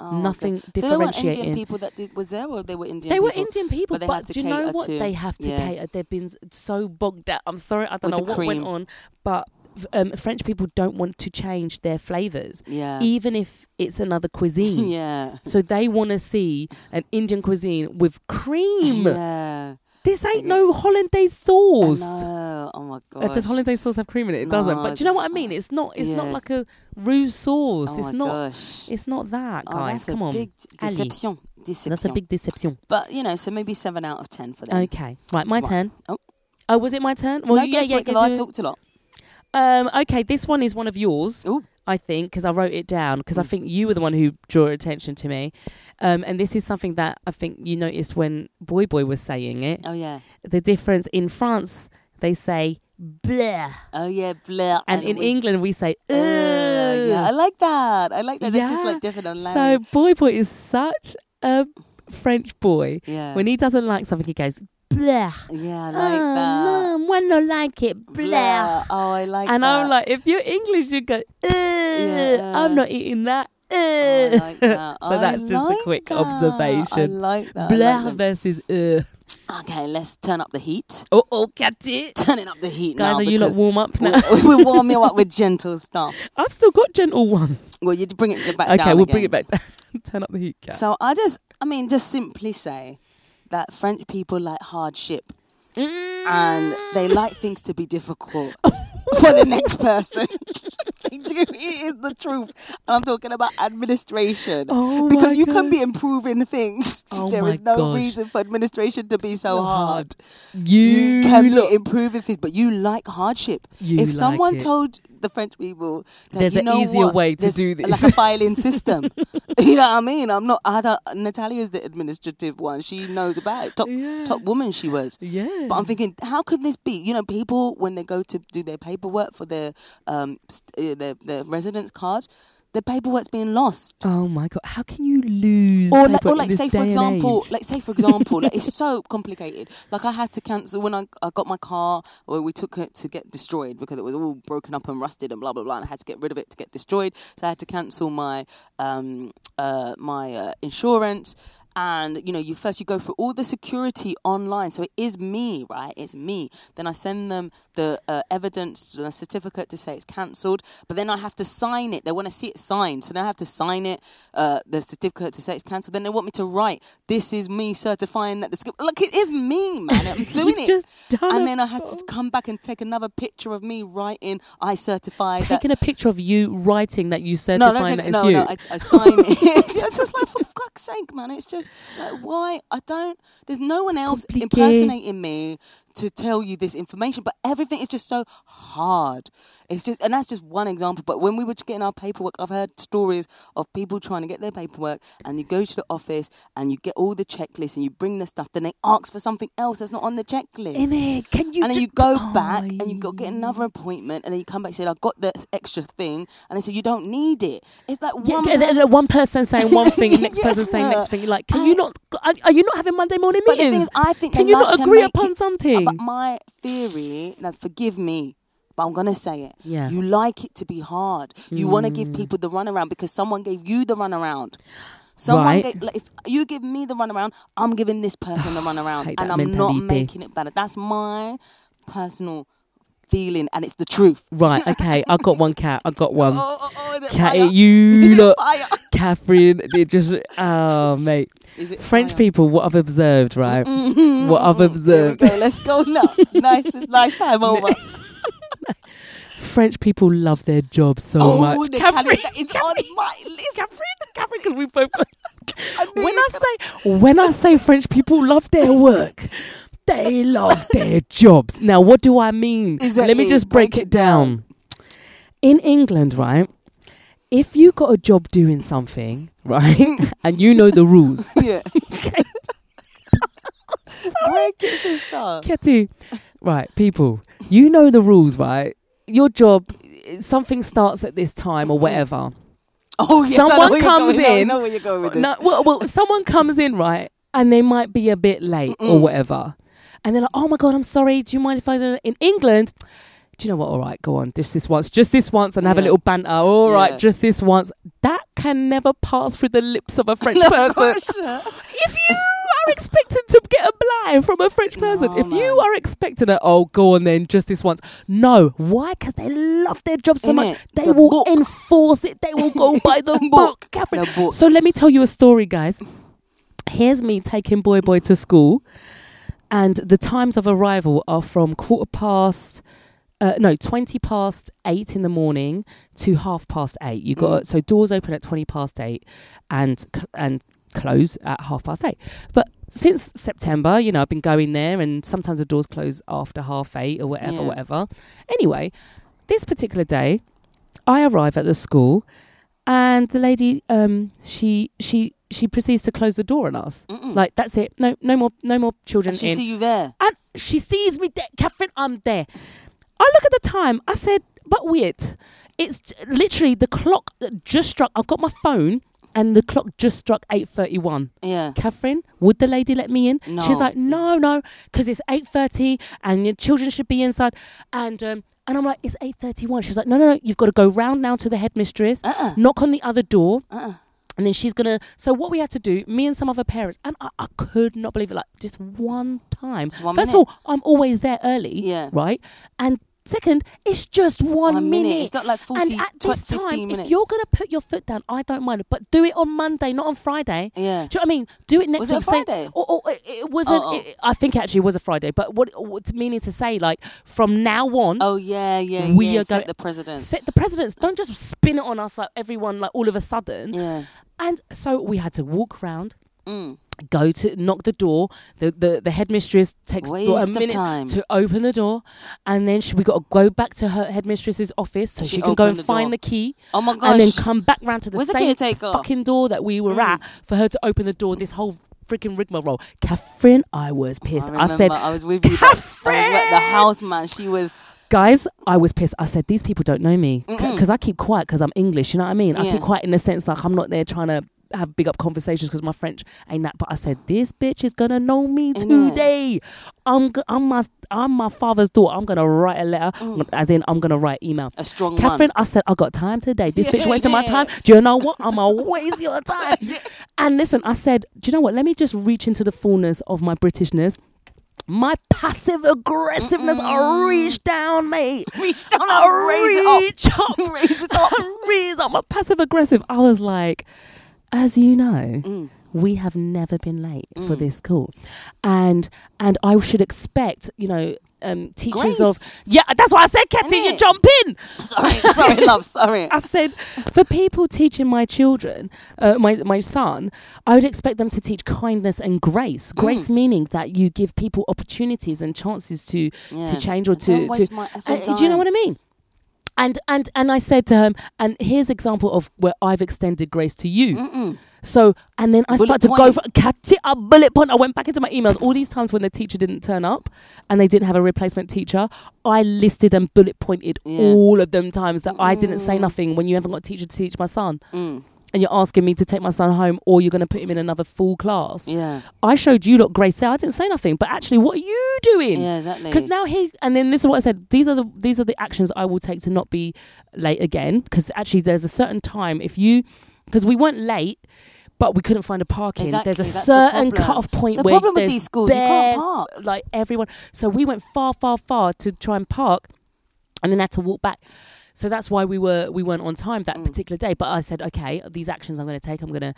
Oh Nothing God. So there weren't Indian people that did was there, or they were Indian. they were people? Indian people, but they but had to do you know what? to- They have to yeah. cater. They've been so bogged down. I'm sorry, I don't With know what cream. went on, but um, French people don't want to change their flavors, Yeah. even if it's another cuisine. (laughs) yeah. So they want to see an Indian cuisine with cream. Yeah. This ain't no hollandaise sauce. No. Oh my Uh, does hollandaise sauce have cream in it? It doesn't. But do you know what I mean? It's not. It's not like a roux sauce. Oh it's my not. gosh. It's not that, Oh, guys. that's Come a on. big Ali. deception. Deception. That's a big deception. But you know, so maybe seven out of ten for them. Okay, right, my Right. turn. Oh. Oh, was it my turn? Well, no, yeah, yeah. for it, 'cause 'cause I talked a lot. Um, okay, this one is one of yours. Ooh. I think because I wrote it down because I Mm. think you were the one who drew attention to me, um, and this is something that I think you noticed when Boy Boy was saying it. Oh yeah. The difference in France, they say bleh, Oh yeah. Blah. and, in we- England we say Uh, yeah, I like that. I like that. It's just like different on language. So. Boy Boy is such a French boy. yeah. When he doesn't like something, he goes bleh. yeah, I like oh, that. No, when I like it, bleh. Blah. Oh, I like and that. I'm like, if you're English, you go, Yeah. I'm not eating that. Oh, I like that. (laughs) so I that's just a quick that. observation. I like that. Blah like versus ugh. okay, let's turn up the heat. Oh, oh, it. Turning up the heat Guys, now are you because warm up now? (laughs) we're warming up (laughs) with gentle stuff. I've still got gentle ones. Well, you bring it back Okay, down Okay, we'll again. bring it back. down. Turn up the heat, Kat. So I just, I mean, just simply say that French people like hardship mm. and they like things to be difficult (laughs) for the next person. (laughs) (laughs) do. It is the truth. And I'm talking about administration. Oh because you can be improving things. (laughs) Oh there is no gosh. reason for administration to be so hard. You, You can lot- be improving things, but you like hardship. You if someone it. told the French people that There's you an know easier what, way to there's do this. like a filing (laughs) system. you know what I mean? I'm not. I don't, Natalia's the administrative one. She knows about it. Top Yeah. top woman she was. yeah. But I'm thinking, how could this be? You know, people when they go to do their paperwork for their um st- their, their residence card, the paperwork's being lost. oh my god, how can you lose? Or like, or like say for example, like say for example, like it's (laughs) so complicated. Like I had to cancel when I, I got my car, or we took it to get destroyed because it was all broken up and rusted and blah blah blah, and I had to get rid of it to get destroyed. So I had to cancel my um uh my uh, insurance. And you know, you first you go through all the security online, so it is me, right? It's me. Then I send them the uh, evidence, the certificate to say it's cancelled. But then I have to sign it. They want to see it signed, so then I have to sign it, uh, the certificate to say it's cancelled. Then they want me to write, "This is me certifying that the script." Look, it is me, man. I'm (laughs) doing it. just done and then I had to come back and take another picture of me writing, "I certify that." taking a picture of you writing that you No, no, that no, it's no, you. no. I, I sign it. (laughs) it's just like for fuck's sake, man. It's just like why I don't. There's no one else impersonating me to tell you this information, but everything is just so hard. It's just, and that's just one example. But when we were getting our paperwork, I've heard stories of people trying to get their paperwork, and you go to the office and you get all the checklists and you bring the stuff, then they ask for something else that's not on the checklist. In it, can you? and then you go Oh, back and you go get another appointment, and then you come back and say, "I got the extra thing," and they say you don't need it. It's like Yeah, one one person saying one thing, (laughs) next person saying next thing. You're like, can you not? Are, are you not having Monday morning meetings? But the meetings? thing is, I think can you not agree upon it- something? But my theory, now forgive me, but I'm gonna say it. Yeah. You like it to be hard. You want to Mm. give people the runaround because someone gave you the runaround. Someone Right. gave, like, if you give me the runaround, I'm giving this person the (sighs) runaround, and I'm not making it better. That's my personal feeling, and it's the truth. right, okay, I got one cat. I got one. (laughs) Oh, oh, oh, is Cat, you (laughs) Is it fire? Catherine. They just, oh (laughs) mate, Is it French fire? people. What I've observed, right? Mhm. What I've observed. go. Let's go now. nice, nice time over. French people love their job so oh, much. the Catherine, Catherine, that is on my list. Catherine, Catherine, because we both. I when I say when I say French people love their work, they love their jobs. Now, what do I mean? Exactly. Let me just break, Break it down. down. In England, right? If you got a job doing something, right, (laughs) and you know the rules, (laughs) Yeah. (laughs) Break it, sister. Ketty, right, people, you know the rules, right? Your job, something starts at this time or whatever. Oh yes, Someone comes going. No, I in- know where you're going with this. No, well, well, someone comes in, right, and they might be a bit late or Mm-mm. whatever, and they're like, "Oh my god, I'm sorry. Do you mind if I do it in England?" Do you know what? All right, go on. Just this once, just this once, and have a little banter. All right, Yeah. just this once. That can never pass through the lips of a (laughs) French No, person. (laughs) if you are expected to get a blind from a French person, No, if you are expecting it, oh, go on then, just this once. No, why? Because they love their job so much. Innit? They The will book. enforce it. They will go (laughs) by the book, Book. Catherine. The book. So let me tell you a story, guys. Here's me taking boy boy to school, and the times of arrival are from quarter past. Uh, no, twenty past eight in the morning to half past eight. You got Mm. so doors open at twenty past eight, and and close at half past eight. But since September, you know, I've been going there, and sometimes the doors close after half eight or whatever, Yeah. whatever. Anyway, this particular day, I arrive at the school, and the lady, um, she she she proceeds to close the door on us. Mm-mm. Like that's it. No, no more, no more children and she in. see you there. and she sees me there, Catherine. I'm there. I look at the time. I said, but wait, it's literally the clock just struck. I've got my phone. And the clock just struck eight thirty-one. Yeah. Catherine, would the lady let me in? no. She's like, no, no, because it's eight thirty, and your children should be inside. And um, and I'm like, it's eight thirty-one. She's like, no, no, no, you've got to go round now to the headmistress, Uh-uh. knock on the other door, Uh-uh. And then she's gonna. So what we had to do, me and some other parents, and I, I could not believe it. Like just one time. Just one First minute. of all, I'm always there early. Yeah. Right. And Second, it's just one, One minute. It's not like 40, and at 12, this time, 15 minutes. if you're gonna put your foot down, I don't mind, but do it on Monday, not on Friday. Yeah. Do you know what I mean? Do it next Was it week. Say- Friday? Or, or it, it wasn't. Oh, oh. It, I think actually it actually was a Friday. But what, what meaning to say, like from now on, Oh yeah, yeah, We yeah. are Set the president. set the precedents. Don't just spin it on us like everyone, like all of a sudden. yeah. And so we had to walk round. Mm. Go to knock the door. The the, the headmistress takes Waste a minute time. to open the door, and then she, we got to go back to her headmistress's office so She she, can go and the find door. the key, Oh my gosh. and then come back round to the Where's same caretaker? fucking door that we were Mm. at for her to open the door. This whole freaking rigmarole. Catherine, I was pissed. I, I, said, I was with you. that- I was the Catherine! house man. She was. guys, I was pissed. I said, these people don't know me because I keep quiet because I'm English. You know what I mean? I keep quiet in the sense like I'm not there trying to have big up conversations because my French ain't that. But I said, this bitch is gonna know me Innit? today. I'm I'm my I'm my father's daughter. I'm gonna write a letter, Mm. as in I'm gonna write email. A strong Catherine, one. I said, I got time today. This (laughs) bitch Yeah, wasting my time. Do you know what? I'm gonna waste your time. (laughs) And listen, I said, do you know what? Let me just reach into the fullness of my Britishness. My passive aggressiveness, I reach down, mate. Reach down I and raise it reach up. up. (laughs) raise it up. I raise up. My passive aggressive. I was like, as you know, Mm. we have never been late for this call, and and I should expect, you know, um, teachers Grace. of yeah. That's why I said, Katy, you jump in. Sorry, (laughs) sorry, love. Sorry. I said, for people teaching my children, uh, my my son, I would expect them to teach kindness and grace. Mm. Grace meaning that you give people opportunities and chances to Yeah. to change or to. to my uh, do you know what I mean? And and and I said to him, and here's example of where I've extended grace to you. Mm-mm. So and then I Bullet started to go point. for cat a bullet point. I went back into my emails. All these times when the teacher didn't turn up and they didn't have a replacement teacher, I listed and bullet pointed Yeah. all of them times that I didn't say Mm. nothing when you haven't got a teacher to teach my son. Mm. And you're asking me to take my son home or you're going to put him in another full class. Yeah. I showed you lot grace there. I didn't say nothing, but actually, what are you doing? Yeah, exactly. Because now he and then this is what I said. These are the these are the actions I will take to not be late again. Because actually, there's a certain time if you because we weren't late, but we couldn't find a parking. Exactly, There's a the certain cut off point The where problem with these schools, you can't park. Like everyone, so we went far, far, far to try and park, and then had to walk back. So that's why we were we weren't on time that Mm. particular day. But I said, okay, these actions I'm going to take. I'm going to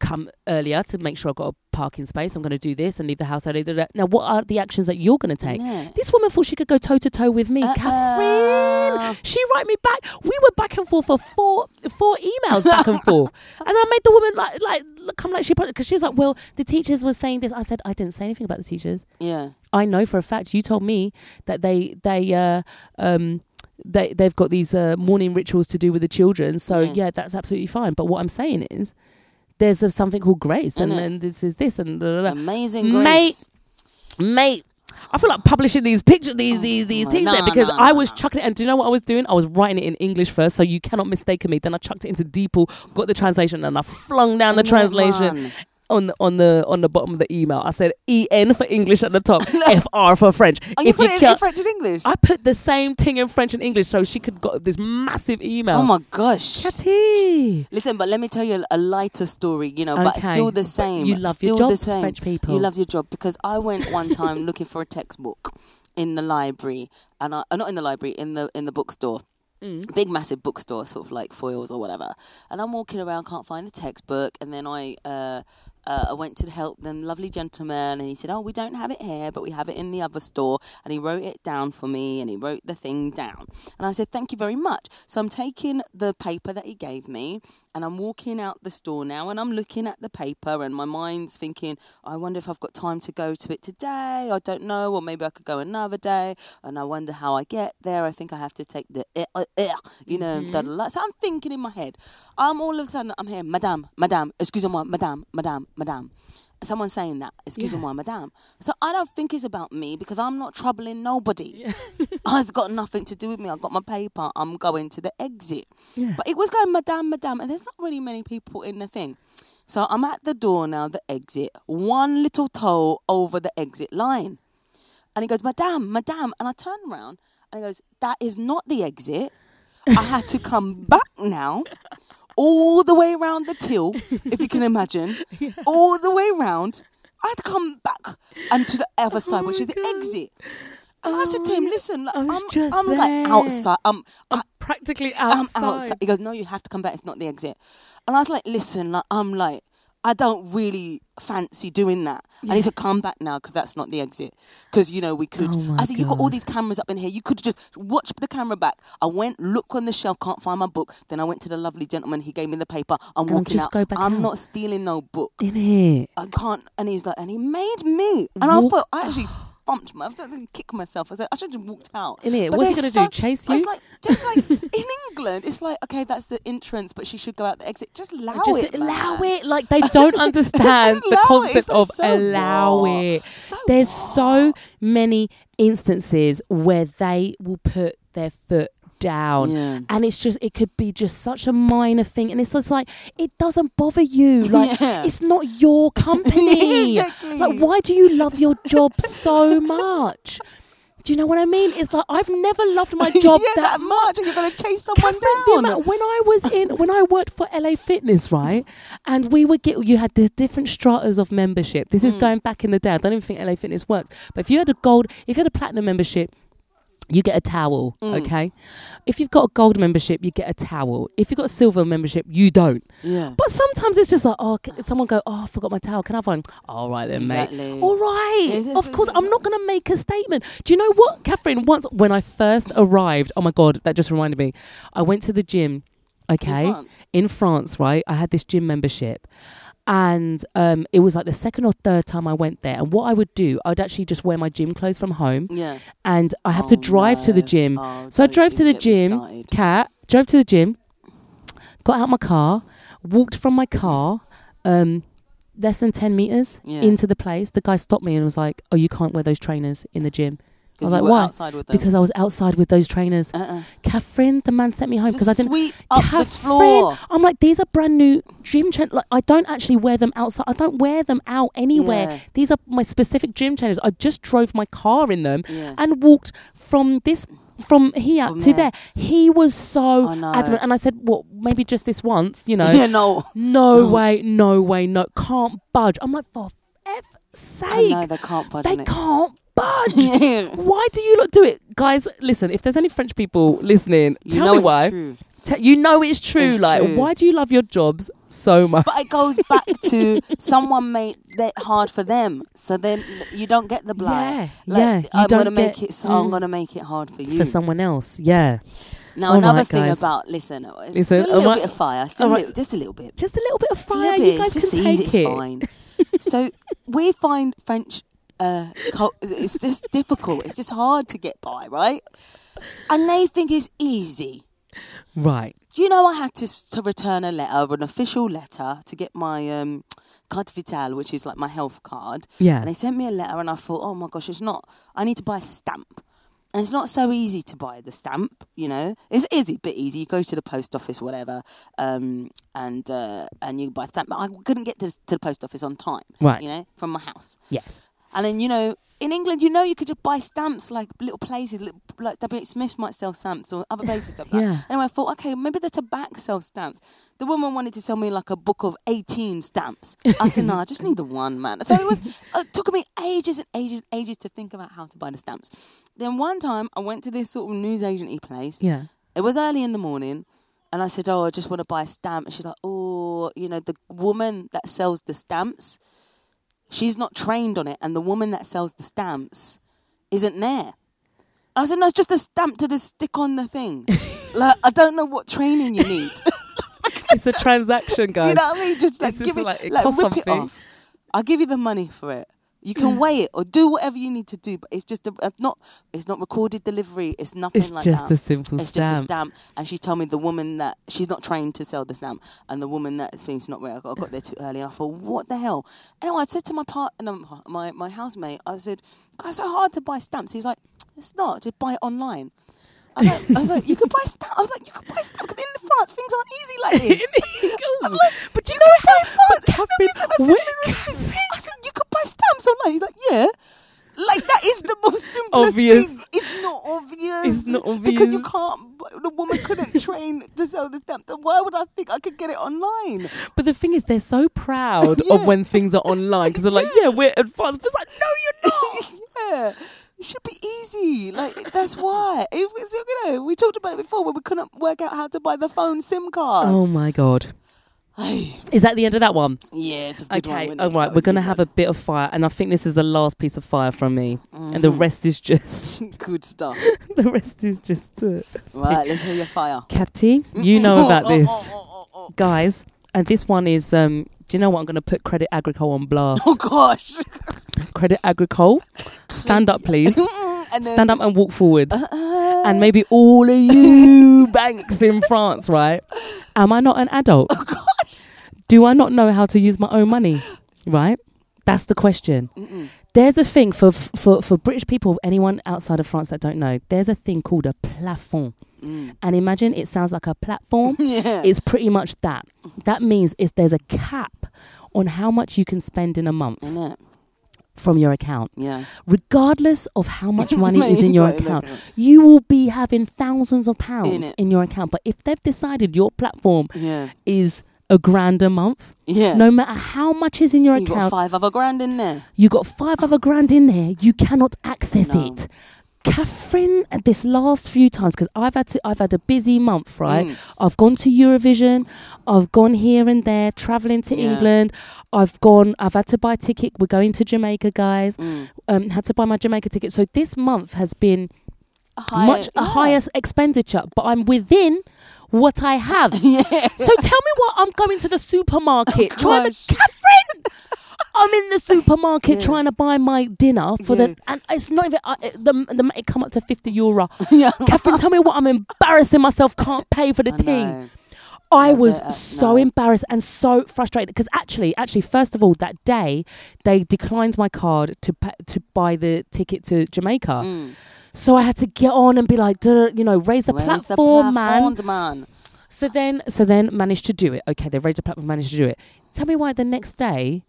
come earlier to make sure I've got a parking space. I'm going to do this and leave the house early. Now, what are the actions that you're going to take? Innit? This woman thought she could go toe to toe with me. Uh-uh. Catherine, she write me back. We were back and forth for four four emails back and forth, (laughs) and I made the woman like like come like she because she was like, well, the teachers were saying this. I said I didn't say anything about the teachers. Yeah. I know for a fact you told me that they they uh um they they've got these uh, morning rituals to do with the children. So Yeah. yeah, that's absolutely fine. But what I'm saying is, there's a, something called grace, and, and this is this and blah, blah, blah. Amazing Mate, grace. mate. I feel like publishing these pictures, these these these Oh, things no, there because no, I was chucking it. And do you know what I was doing? I was writing it in English first, so you cannot mistake me. Then I chucked it into DeepL, got the translation, and I flung down the translation? On the on the on the bottom of the email. I said E N for English at the top, (laughs) F R for French. Oh, you If put it in, in French and English? I put the same thing in French and English, so she could got this massive email. oh my gosh. Catty. Listen, but let me tell you a lighter story, you know, but Okay. still the But same. you love still your the job, same. French people. You love your job because I went one time looking for a textbook in the library, and I, uh, not in the library, in the in the bookstore. Mm. Big massive bookstore, sort of like Foyles or whatever. And I'm walking around, can't find the textbook, and then I uh, uh, I went to help the lovely gentleman, and he said, "Oh, we don't have it here, but we have it in the other store." And he wrote it down for me, and he wrote the thing down. And I said, "Thank you very much." So I'm taking the paper that he gave me, and I'm walking out the store now, and I'm looking at the paper, and my mind's thinking, "I wonder if I've got time to go to it today. I don't know, or maybe I could go another day." And I wonder how I get there. I think I have to take the, uh, eh, you know, da, da, da. so I'm thinking in my head. I'm all of a sudden I'm here, Madame, Madame, excusez-moi, Madame, Madame, Madame. Someone saying that, excusez-moi, Madame. So I don't think it's about me because I'm not troubling nobody. it's (laughs) got nothing to do with me. I've got my paper. I'm going to the exit. Yeah. But it was going, Madame, Madame, and there's not really many people in the thing. So I'm at the door now, the exit, one little toe over the exit line. And he goes, Madame, Madame. And I turn around and he goes, That is not the exit. I had to come back now, (laughs) all the way around the till, if you can (laughs) imagine, all the way around. I had to come back and to the other oh side, which is the God. exit. And I said to him, Oh, listen, like, I'm, I'm there. like outside. I'm, I'm I, practically I'm outside. outside. He goes, no, you have to come back. It's not the exit. And I was like, listen, like, I'm like, I don't really fancy doing that. I need to come back now because that's not the exit. Because, you know, we could. Oh I said, you got all these cameras up in here. You could just watch the camera back. I went, look on the shelf, can't find my book. Then I went to the lovely gentleman. He gave me the paper. I'm And walking out. I'm out. not stealing no book. In it. I can't. And he's like, and he made me. And I thought, I actually (sighs) thumped my, I didn't kick myself. I should have walked out. In But What's he gonna do, chase but it's you? Like, just like (laughs) in England, it's like, okay, that's the entrance, but she should go out the exit. Just allow Just it. allow man. it. Like they (laughs) don't understand the it. Concept like of so allow what? it. So There's what? so many instances where they will put their foot down. Yeah. And it's just it could be just such a minor thing. And it's just like it doesn't bother you. (laughs) Like Yeah. it's not your (laughs) company. Exactly. Like why do you love your job so much? Do you know what I mean? It's like I've never loved my (laughs) job yeah, that, that much, and you're gonna chase someone Catherine, down. when I was in, when I worked for LA Fitness, right, and we would get, you had the different stratas of membership. This is Mm. going back in the day. I don't even think LA Fitness works. But if you had a gold, if you had a platinum membership, you get a towel. Mm. Okay. If you've got a gold membership, you get a towel. If you've got a silver membership, you don't. yeah. But sometimes it's just like, oh, someone go, oh, I forgot my towel. Can I have one? All right then, mate. All right. Yes, of course, I'm not going to make a statement. Do you know what, Catherine? Once when I first arrived, oh my god, that just reminded me. I went to the gym. Okay, France? in France, right? I had this gym membership, and um, it was like the second or third time I went there. And what I would do, I'd actually just wear my gym clothes from home, Yeah. and I have to Oh, drive to the gym. Oh, So I drove to the gym, cat, drove to the gym, got out my car, walked from my car, um, less than 10 meters Yeah. into the place. The guy stopped me and was like, Oh, you can't wear those trainers in the gym. I was like, Why? outside with them. Because I was outside with those trainers. uh-uh. Catherine, the man sent me home because I didn't. sweep up the Catherine, floor. I'm like, these are brand new gym trainers. Like, I don't actually wear them outside. I don't wear them out anywhere. Yeah. These are my specific gym trainers. I just drove my car in them Yeah. and walked from this from here From to there. there. He was so adamant, and I said, "Well, maybe just this once, you know." (laughs) Yeah, no. No way, no way, no, can't budge. I'm like, for I sake, know they can't budge they can't budge. (laughs) Why do you not do it, guys? Listen, if there's any French people listening, You tell know me it's why. true. Te- you know it's true. It's like, true. why do you love your jobs so much? But it goes back to someone made it hard for them, so then you don't get the blight. Yeah, yeah, you I'm gonna make it. So I'm mm. gonna make it hard for you. For someone else, yeah. now All another right, thing guys. about listen, it's Listen, still a little right. bit of fire, still right. little, just a little bit. Just a little bit of Just a fire. little You guys It's can easy. take It's it. fine. (laughs) so we find French. Uh, it's just difficult. It's just hard to get by, right? And they think it's easy. Right. Do you know I had to to return a letter, an official letter, to get my um, carte vitale, which is like my health card. Yeah. And they sent me a letter, and I thought, oh my gosh, it's not. I need to buy a stamp, and it's not so easy to buy the stamp. You know, it's easy, a bit easy. You go to the post office, whatever, um, and uh, and you buy the stamp. But I couldn't get to, to the post office on time. Right. You know, from my house. Yes. And then you know, in England, you know, you could just buy stamps like little places, little, like W. H. Smith might sell stamps or other places like that. Yeah. Anyway, I thought, okay, maybe the tobacco sells stamps. The woman wanted to sell me like a book of eighteen stamps. I said, no, I just need the one, man. So it was. It took me ages and ages and ages to think about how to buy the stamps. Then one time, I went to this sort of news agency place. Yeah. It was early in the morning. And I said, Oh, I just want to buy a stamp. And she's like, Oh, you know, the woman that sells the stamps, she's not trained on it. And the woman that sells the stamps isn't there. I said, No, it's just a stamp to just stick on the thing. (laughs) like, I don't know what training you need. (laughs) It's a transaction, guys. (laughs) you know what I mean? Just like This give it, like- it like rip it off. I'll give you the money for it. You can weigh it or do whatever you need to do, but it's just a, uh, not. It's not recorded delivery. It's nothing It's like just that. a simple It's stamp. just a stamp. And she told me the woman that she's not trained to sell the stamp, and the woman that thinks not real. I got, I got there too early, and I thought, what the hell? Anyway, I said to my part, no, my my housemate, I said, it's so hard to buy stamps. He's like, it's not. Just buy it online. I was, like, I was like, you could buy stamp. I was like, you could buy stamp because in France things aren't easy like (laughs) this. (laughs) I'm like, but you you know buy how, but France. (laughs) Catherine, Let me say- I said, wait, literally, I said, you could buy stamps online. He's like, yeah. Like that is the most (laughs) simplest Obvious. thing. It's not obvious. It's not obvious because you can't. The woman couldn't (laughs) train to sell the stamp. Then Why would I think I could get it online? But the thing is, they're so proud (laughs) Yeah. of when things are online because they're like, yeah, we're advanced. But it's like, no, you're not. yeah, it should be easy. Like that's why. It was, you know, we talked about it before when we couldn't work out how to buy the phone SIM card. Oh my god. (sighs) Is that the end of that one? yeah, it's a good one. Okay, all right. We're going to have a bit of fire, and I think this is the last piece of fire from me, and the rest is just (laughs) good stuff. (laughs) the rest is just uh, Right, let's hear your fire. Catty. You know (laughs) about this, guys, and this one is. um do you know what? I'm going to put Credit Agricole on blast. Oh gosh. Credit Agricole, stand up, please. then, Stand up and walk forward. Uh, And maybe all of you banks in France, right? Am I not an adult? oh gosh. Do I not know how to use my own money? (gasps) Right? That's the question. Mm-mm. There's a thing for for for British people, anyone outside of France that don't know. There's a thing called a plafond, Mm. and imagine it sounds like a platform. (laughs) Yeah. it's pretty much that. That means is there's a cap on how much you can spend in a month from your account, Yeah. regardless of how much (laughs) money is in your got in the account. account. You will be having thousands of pounds In in, your account. But if they've decided your platform Yeah. is a grand a month, Yeah. no matter how much is in your you got account, five other grand in there. you got five other grand in there, you cannot access No. it. Catherine, this last few times, because I've had to, I've had a busy month, right? Mm. I've gone to Eurovision, I've gone here and there, traveling to Yeah. England. I've gone, I've had to buy a ticket. We're going to Jamaica, guys. Mm. Um, had to buy my Jamaica ticket. So this month has been A higher, much a yeah. higher expenditure, but I'm within what I have. (laughs) Yeah. So tell me what I'm going to the supermarket trying gosh. to Catherine. I'm in the supermarket Yeah. trying to buy my dinner for Yeah. the and it's not even uh, the the it come up to fifty euro. (laughs) Catherine, tell me what I'm embarrassing myself. Can't pay for the I thing. know. I Yeah, was uh, so no. embarrassed and so frustrated because actually, actually, first of all, that day they declined my card to to buy the ticket to Jamaica. Mm. So I had to get on and be like, you know, raise the the platform, man. man. So then, so then managed to do it. Okay, they raised the platform, managed to do it. Tell me why the next day,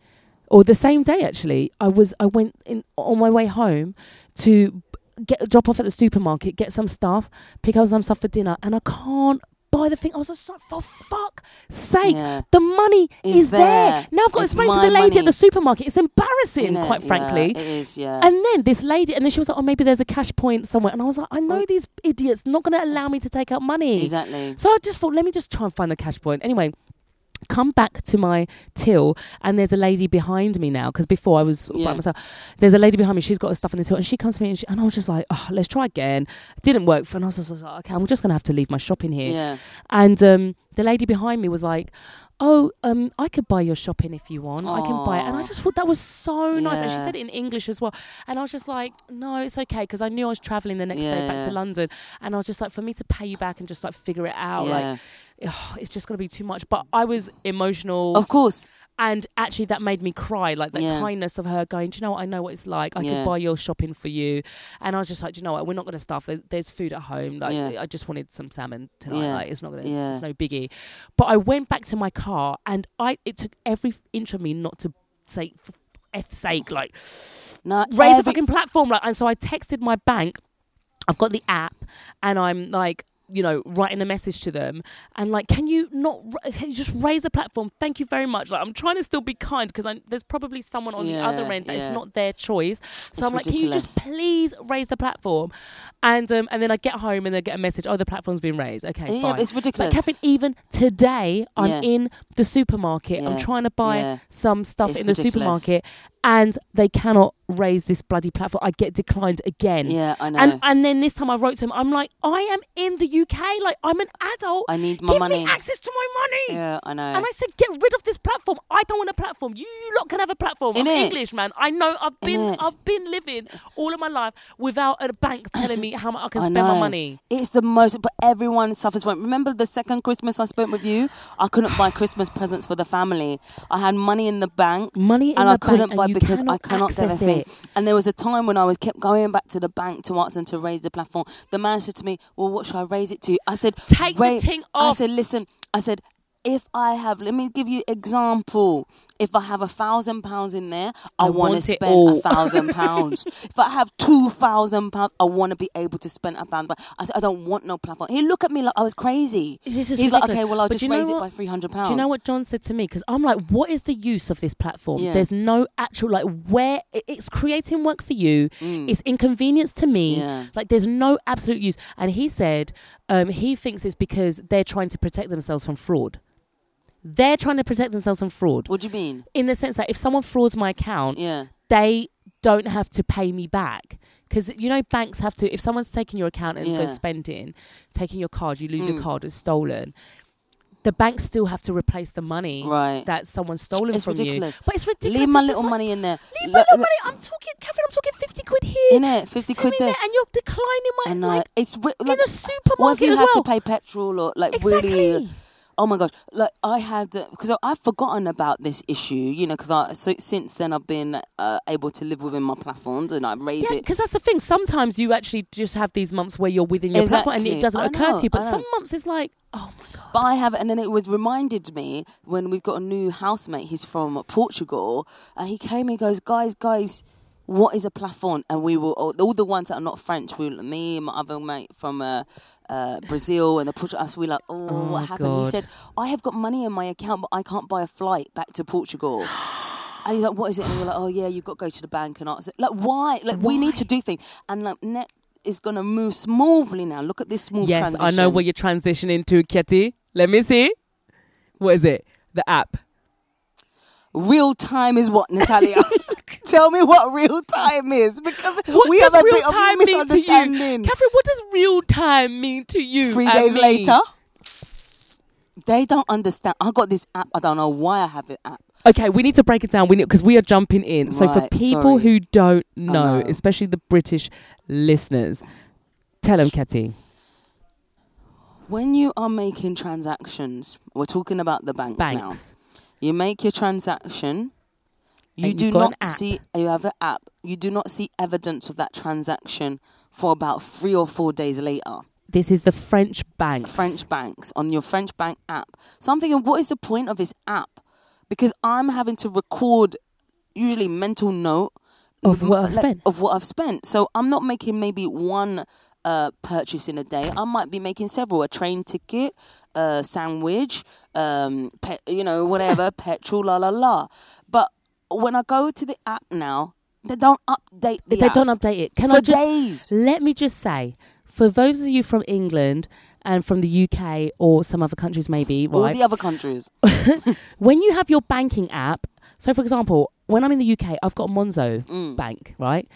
or the same day actually, I was I went in on my way home to get drop off at the supermarket, get some stuff, pick up some stuff for dinner, and I can't buy the thing. I was just like, for fuck sake. Yeah. The money Is is, there. there. Now I've got It's to explain to the lady money. at the supermarket. It's embarrassing, Innit? quite Yeah, frankly. it is, yeah. And then this lady, and then she was like, "Oh, maybe there's a cash point somewhere." And I was like, "I know these idiots not going to allow me to take out money." exactly. So I just thought, let me just try and find the cash point. Anyway, come back to my till, and there's a lady behind me now because before I was of by myself. There's a lady behind me. She's got her stuff in the till, and she comes to me, and, she, and I was just like, oh, let's try again. It didn't work, for, and I was just like, okay, I'm just gonna have to leave my shopping here. Yeah. And um, the lady behind me was like, "Oh, um, I could buy your shopping if you want. I can buy it." And I just thought that was so nice. And she said it in English as well. And I was just like, "No, it's okay," because I knew I was traveling the next day back to London. And I was just like, for me to pay you back and just like figure it out, yeah. like ugh, it's just gonna be too much. But I was emotional, of course. And actually that made me cry. Like the Yeah. kindness of her going, "Do you know what? I know what it's like. I Yeah. could buy your shopping for you." And I was just like, "Do you know what? We're not gonna stuff. There's food at home. Like Yeah. I just wanted some salmon tonight. Like it's not gonna. Yeah. It's no biggie." But I went back to my car, and I it took every inch of me not to say for f sake like No, raise the every- fucking platform. Like, and so I texted my bank. I've got the app, and I'm like, you know, writing a message to them, and like, can you not? Can you just raise the platform? Thank you very much. Like, I'm trying to still be kind because there's probably someone on the other end that it's not their choice. So It's I'm like, can you just please raise the platform? And um, and then I get home and they get a message. Oh, the platform's been raised. Okay, Yeah, fine. it's ridiculous. Catherine, even today, I'm Yeah. in the supermarket. I'm trying to buy yeah. some stuff It's in the supermarket, and they cannot raise this bloody platform. I get declined again. yeah, I know. And and then this time I wrote to him. I'm like, I am in the UK. Like I'm an adult. I need my Give money. me access to my money. Yeah, I know. And I said, get rid of this platform. I don't want a platform. You, you lot can have a platform. I'm Innit? English, man. I know. I've been? I've been living all of my life without a bank telling me how much I can (coughs) I spend my money. It's the most, but everyone suffers from it. Remember the second Christmas I spent with you? I couldn't buy Christmas presents for the family. I had money in the bank. Money in and I couldn't buy you because I cannot get a thing. it. And there was a time when I was kept going back to the bank to ask them to raise the platform. The man said to me, "Well, what should I raise it to?" I said, Take the "Wait." ting I said, "Listen." I said, "If I have, let me give you example. If I have a thousand pounds in there, I, I want to spend a thousand (laughs) pounds. If I have two thousand pounds, I want to be able to spend a thousand pounds. I said, I don't want no platform. He looked at me like I was crazy. This is He's like, okay, well, I'll But just you know raise it by three hundred pounds. Do you know what John said to me? Because I'm like, what is the use of this platform? Yeah. There's no actual like where it's creating work for you. It's inconvenience to me. Mm. Yeah. Like there's no absolute use. And he said um, he thinks it's because they're trying to protect themselves from fraud. They're trying to protect themselves from fraud What do you mean? in the sense that if someone frauds my account, Yeah. they don't have to pay me back because you know banks have to if someone's taking your account and Yeah. goes spending taking your card you lose Mm. your card it's stolen the banks still have to replace the money Right. that someone's stolen It's from ridiculous. you but it's ridiculous Leave my little like, money in there. leave my Look- little money I'm talking Catherine I'm talking 50 quid here In it, 50 quid sitting there. and you're declining my And uh, like it's wi- in a supermarket what if you had well to pay petrol or like exactly really? Oh my gosh! Like I had because I've forgotten about this issue, you know, because I so, since then I've been uh, able to live within my platforms and I raise yeah, it. because that's the thing. Sometimes you actually just have these months where you're within your platform and it doesn't I occur know, to you. But some months it's like, oh my god. But I have, and then it was reminded me when we've got a new housemate. He's from Portugal, and he came and goes, "Guys, guys, what is a plafond?" And we were all, all the ones that are not French. We, me and my other mate from uh, uh, Brazil and the Portugal. We were like, "Oh, Oh, what happened?" He said, "I have got money in my account, but I can't buy a flight back to Portugal." (gasps) And he's like, "What is it?" And we're like, "Oh yeah, you've got to go to the bank and ask." it." Like, why? Like, we need to do things, and like net is gonna move smoothly now. Look at this smooth Yes, transition. I know what you're transitioning to, Kitty. Let me see. What is it? The app. Real time is what, Natalia? (laughs) Tell me what real time is because What we have a bit of time mean to you? misunderstanding. Catherine, what does real time mean to you? Three days me? later, they don't understand. I got this app. I don't know why I have it app. Okay, we need to break it down. We need because we are jumping in. So for people sorry. who don't know, know. especially the British listeners, tell them, Kitty. When you are making transactions, we're talking about the bank now. You make your transaction. You do not see. You have an app. You do not see evidence of that transaction for about three or four days later. This is the French banks. French banks on your French bank app. So I'm thinking, what is the point of this app? Because I'm having to record usually mental note Of what I've spent. Of what I've spent. So I'm not making maybe one uh, purchase in a day. I might be making several: a train ticket, a sandwich, um, pe- you know, whatever, (laughs) petrol, la la la. But when I go to the app now, they don't update the They app don't update it. Can for I just days. let me just say, for those of you from England and from the UK or some other countries, maybe All right, the other countries. (laughs) when you have your banking app, so for example, when I'm in the UK, I've got Monzo Mm. Bank, right?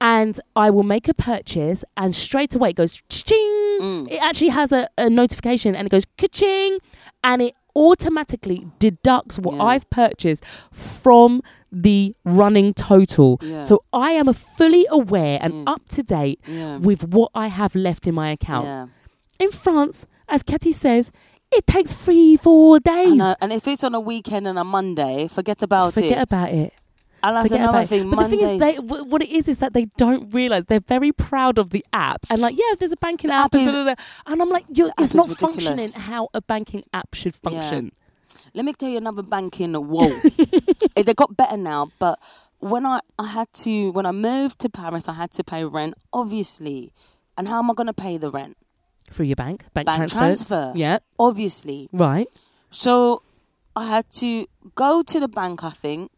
And I will make a purchase, and straight away it goes ching. Mm. It actually has a, a notification, and it goes ka-ching, and it automatically deducts what Yeah. I've purchased from the running total. Yeah. So I am fully aware and Mm. up to date with what I have left in my account. In France, as Katie says, it takes three, four days. And if it's on a weekend and a Monday, forget about Forget it. Forget about it. And that's another thing. But Mondays. the thing is, they, wh- what it is is that they don't realize they're very proud of the app and like, yeah, there's a banking The app, app and, is- da, da, da. and I'm like, you're, it's not functioning how a banking app should function. Let me tell you another banking. Eh, (laughs) they got better now, but when I, I had to when I moved to Paris, I had to pay rent, obviously. And how am I gonna pay the rent? Through your bank, bank, Bank transfers. transfer. Yeah, Obviously. right. So I had to go to the bank, I think,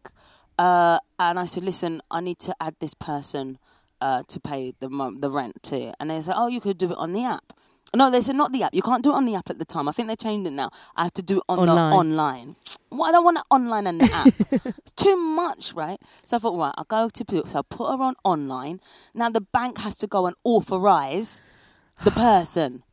uh, and I said, "Listen, I need to add this person uh, to pay the the rent to." And they said, "Oh, you could do it on the app." No, they said not the app. You can't do it on the app at the time. I think they changed it now. I have to do it on Online. the online. Well, I don't want it online and the app. (laughs) it's too much, right? So I thought, right, I'll go to. So I put her on online. Now the bank has to go and authorize the person.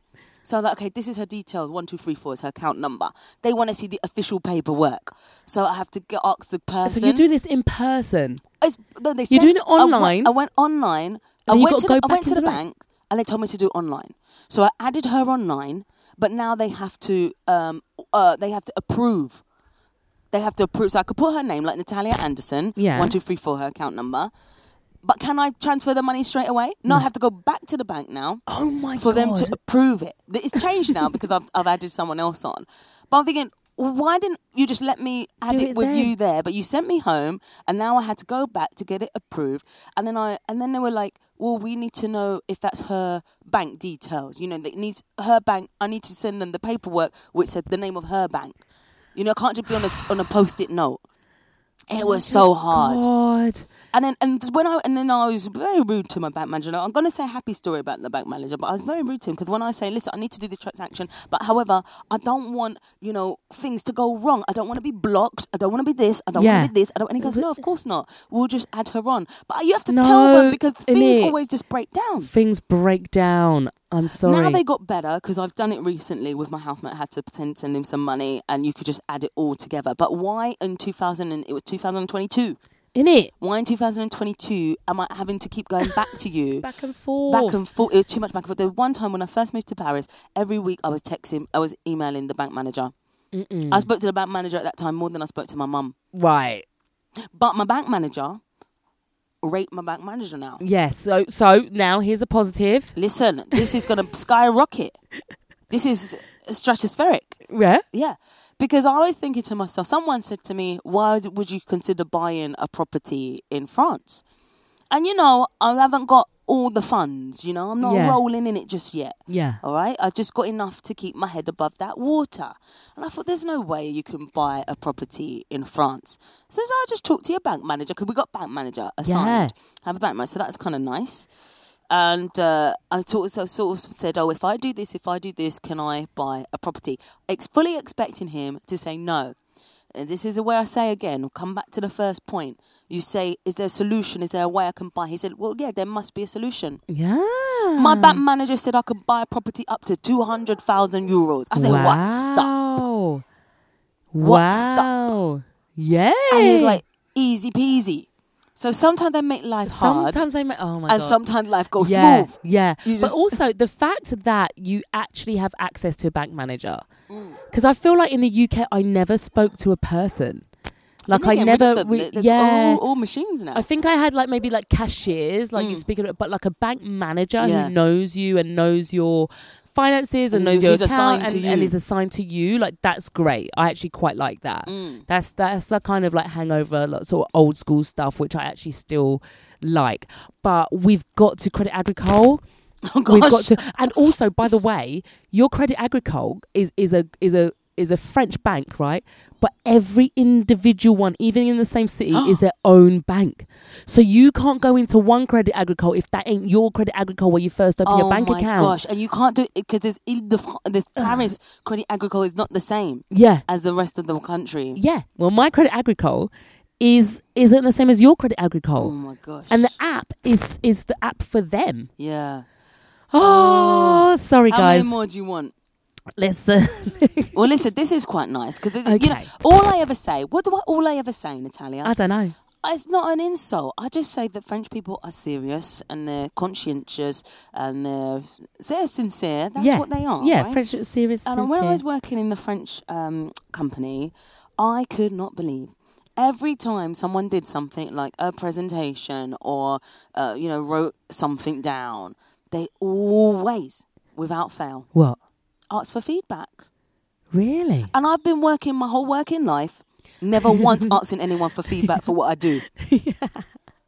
So I'm like, okay, this is her details. One, two, three, four is her account number. They want to see the official paperwork. So I have to get, ask the person. So you're doing this in person. It's, no, they You're doing it I went- online? I went, online. I went to the, I went to the the bank and they told me to do it online. So I added her online, but now they have to um uh they have to approve. They have to approve. So I could put her name like Natalia Anderson. Yeah. One two three four her account number. But can I transfer the money straight away? No, I have to go back to the bank now Oh my for god! them to approve it. It's changed now (laughs) because I've I've added someone else on. But I'm thinking, well, why didn't you just let me add Do it, it with then. you there? But you sent me home, and now I had to go back to get it approved. And then I, and then they were like, well, we need to know if that's her bank details. You know, that needs her bank. I need to send them the paperwork which said the name of her bank. You know, I can't just be on a on a post-it note. It oh was so hard. God. And then and when I and then I was very rude to my bank manager. Now, I'm going to say a happy story about the bank manager, but I was very rude to him because when I say, "Listen, I need to do this transaction, but however, I don't want you know things to go wrong. I don't want to be blocked. I don't want to be this. I don't Yeah. want to be this. I don't." And he goes, "No, of course not. We'll just add her on." But you have to tell them because things innit? always just break down. Things break down. I'm sorry. Now they got better because I've done it recently with my housemate. I had to pretend send him some money, and you could just add it all together. But why in 2000? And it was 2022. In it. Why in 2022 am I having to keep going back to you? (laughs) Back and forth. back and forth. It was too much back and forth. The one time when I first moved to Paris, every week I was texting, I was emailing the bank manager. Mm-mm. I spoke to the bank manager at that time more than I spoke to my mum. Right. But my bank manager, rate my bank manager now. Yes. So so now here's a positive. Listen, this is going (laughs) to skyrocket. This is stratospheric. Yeah. Yeah. Because I was thinking to myself, someone said to me, why would you consider buying a property in France? And you know, I haven't got all the funds, you know, I'm not Yeah. rolling in it just yet. Yeah. All right, I just got enough to keep my head above that water. And I thought, there's no way you can buy a property in France. So I just talked to your bank manager because we got bank manager assigned. Yeah. Have a bank manager, so that's kind of nice. And uh, I sort of, sort of said, oh, if I do this, if I do this, can I buy a property? Ex- fully expecting him to say no. And this is where I say again, we'll come back to the first point. You say, is there a solution? Is there a way I can buy? He said, well, yeah, there must be a solution. Yeah. My bank manager said I could buy a property up to 200,000 euros. I said, what? Stop. Wow. What? Stop. Wow. Yeah. And he's like, easy peasy. So sometimes they make life hard, Sometimes they make. Oh my and god. sometimes life goes yeah, smooth. Yeah. You but also the fact that you actually have access to a bank manager. Mm. Because I feel like in the UK, I never spoke to a person. Like I never, we- They're- they're yeah. all, all machines now. I think I had like maybe like cashiers, like you Mm. speak of, it, but like a bank manager Yeah. who knows you and knows your finances and, And knows your he's account assigned to and, and you. is assigned to you. Like that's great. I actually quite like that. Mm. That's that's the kind of like hangover, like, sort of old school stuff, which I actually still like. But we've got to credit agricole. (laughs) Oh We've got to, and also, by the way, your Credit Agricole is is a is a is a French bank, right? But every individual one, even in the same city, (gasps) is their own bank. So you can't go into one Credit Agricole if that ain't your Credit Agricole where you first open oh your bank account. Oh my account. gosh! And you can't do it because this the this Paris Credit Agricole is not the same Yeah, as the rest of the country. yeah. Well, my Credit Agricole is isn't the same as your Credit Agricole, Oh my gosh! and the app is is the app for them. yeah. Oh, oh. sorry How guys. many more do you want? Uh, Well, listen, this is quite nice because you know all I ever say. What do I all I ever say, Natalia? I don't know. it's not an insult. I just say that French people are serious and they're conscientious and they're they're sincere. That's yeah. what they are. Yeah, right? French serious. And when I was working in the French um, company, I could not believe every time someone did something like a presentation or uh, you know wrote something down, they always, without fail, What? Asked for feedback. Really? And I've been working my whole working life, never once (laughs) asking anyone for feedback for what I do.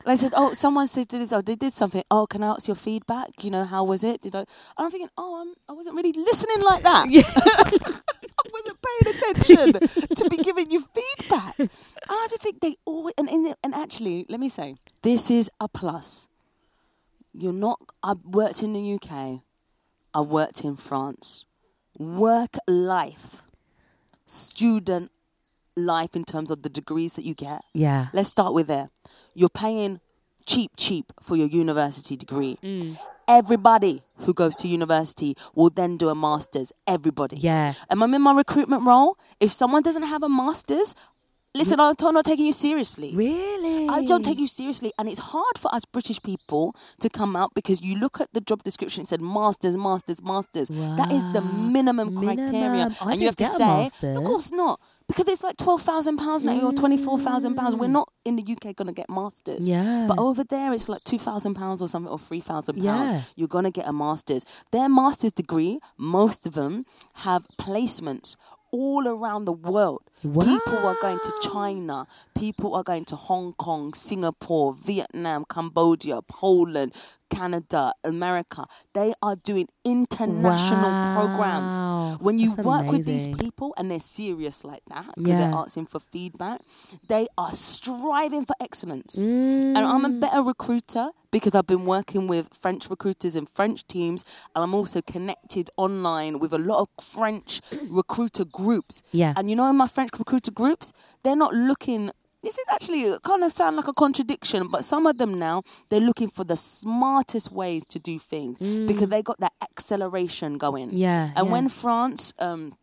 They said, "Oh, someone said this. Oh, they did something. Oh, can I ask your feedback? You know, how was it? Did I?" And I'm thinking, "Oh, I'm, I wasn't really listening like that. Yeah. (laughs) I wasn't paying attention to be giving you feedback." And I just think they always and and, and actually, let me say, this is a plus. You're not. I've worked in the UK. I worked in France. Work life, student life in terms of the degrees that you get. Yeah. Let's start with there. You're paying cheap, cheap for your university degree. Mm. Everybody who goes to university will then do a master's. Everybody. Yeah. And I'm in my recruitment role. If someone doesn't have a master's, listen, I'm not taking you seriously. Really? I don't take you seriously, and it's hard for us British people to come out because you look at the job description. It said masters, masters, masters. That is the Wow. minimum criteria, I and you have to say, of course not, because it's like twelve thousand pounds now or twenty four thousand pounds. We're not in the UK going to get masters, Yeah. but over there it's like two thousand pounds or something or three thousand pounds. Yeah. You're going to get a master's. Their master's degree, most of them have placements all around the world. People are going to China. People are going to Hong Kong, Singapore, Vietnam, Cambodia, Poland, Canada, America. They are doing international Wow. programs. When you That's work with these people and they're serious like that, because they're asking for feedback, they are striving for excellence. Mm. And I'm a better recruiter because I've been working with French recruiters and French teams, and I'm also connected online with a lot of French (clears throat) recruiter groups. Yeah. And you know, in my French recruiter groups, they're not looking. This is actually kind of sound like a contradiction, but some of them now they're looking for the smartest ways to do things because they got that acceleration going. Mm. Yeah, And yeah. when France, um,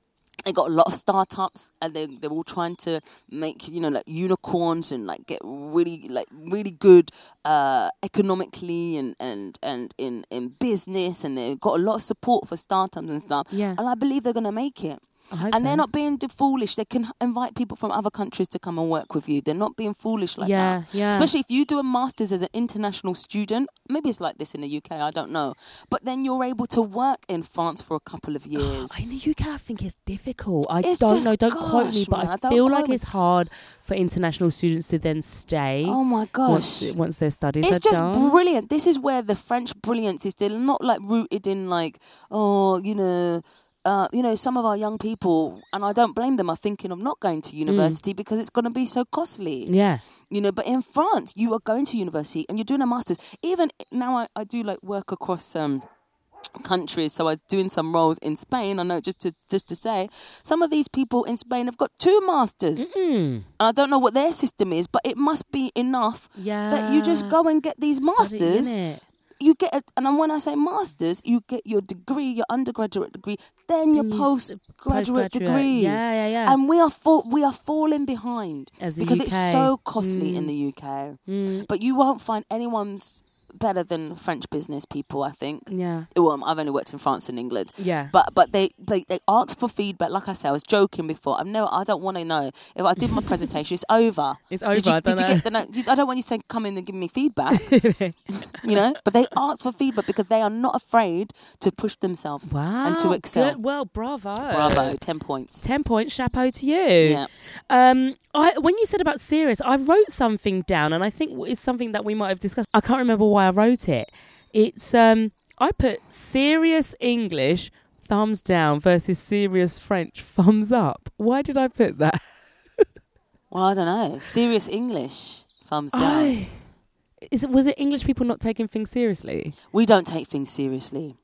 they got a lot of startups and they they're all trying to make you know like unicorns and like get really like really good uh economically and and and in in business and they've got a lot of support for startups and stuff Yeah. and i believe they're going to make it And they're not being foolish. They can invite people from other countries to come and work with you. They're not being foolish like Yeah, that. yeah. Especially if you do a master's as an international student. Maybe it's like this in the UK. I don't know. But then you're able to work in France for a couple of (gasps) years. In the UK, I think it's difficult. I It's don't just- know. Don't quote me, but man, I feel like me. it's hard for international students to then stay Oh my gosh. once their studies are done It's just done. brilliant. This is where the French brilliance is. They're not like rooted in like, oh, you know, uh, you know, some of our young people, and I don't blame them, are thinking of not going to university because it's going to be so costly. yeah. You know, but in France, you are going to university and you're doing a master's. Even now, I, I do like work across um, countries. So I was doing some roles in Spain. I know just to just to say, some of these people in Spain have got two masters, Mm. and I don't know what their system is, but it must be enough Yeah. that you just go and get these masters. You get, a, and when I say masters, you get your degree, your undergraduate degree, then your Then you s- postgraduate postgraduate. degree. Yeah, yeah, yeah. And we are fall, we are falling behind As because UK. it's so costly in Mm. the UK. Mm. But you won't find anyone's better than French business people. I think. Yeah. Well, I've only worked in France and England. Yeah. But but they, they they ask for feedback. Like I said, I was joking before. I've never. I don't want to know if I did my (laughs) presentation. It's over. It's Did over, you, I did don't you get the? You- I don't want you to say come in and give me feedback. (laughs) you know. But they ask for feedback because they are not afraid to push themselves Wow. and to excel. Good. Well, bravo. Bravo, ten points. 10 points, chapeau to you. Yeah. Um, I, when you said about serious, I wrote something down, and I think it's something that we might have discussed. I can't remember why I wrote it. It's um, I put serious English thumbs down versus serious French (laughs) thumbs up. Why did I put that? (laughs) Well, I don't know. Serious English, thumbs down. I, is it was it English people not taking things seriously? We don't take things seriously.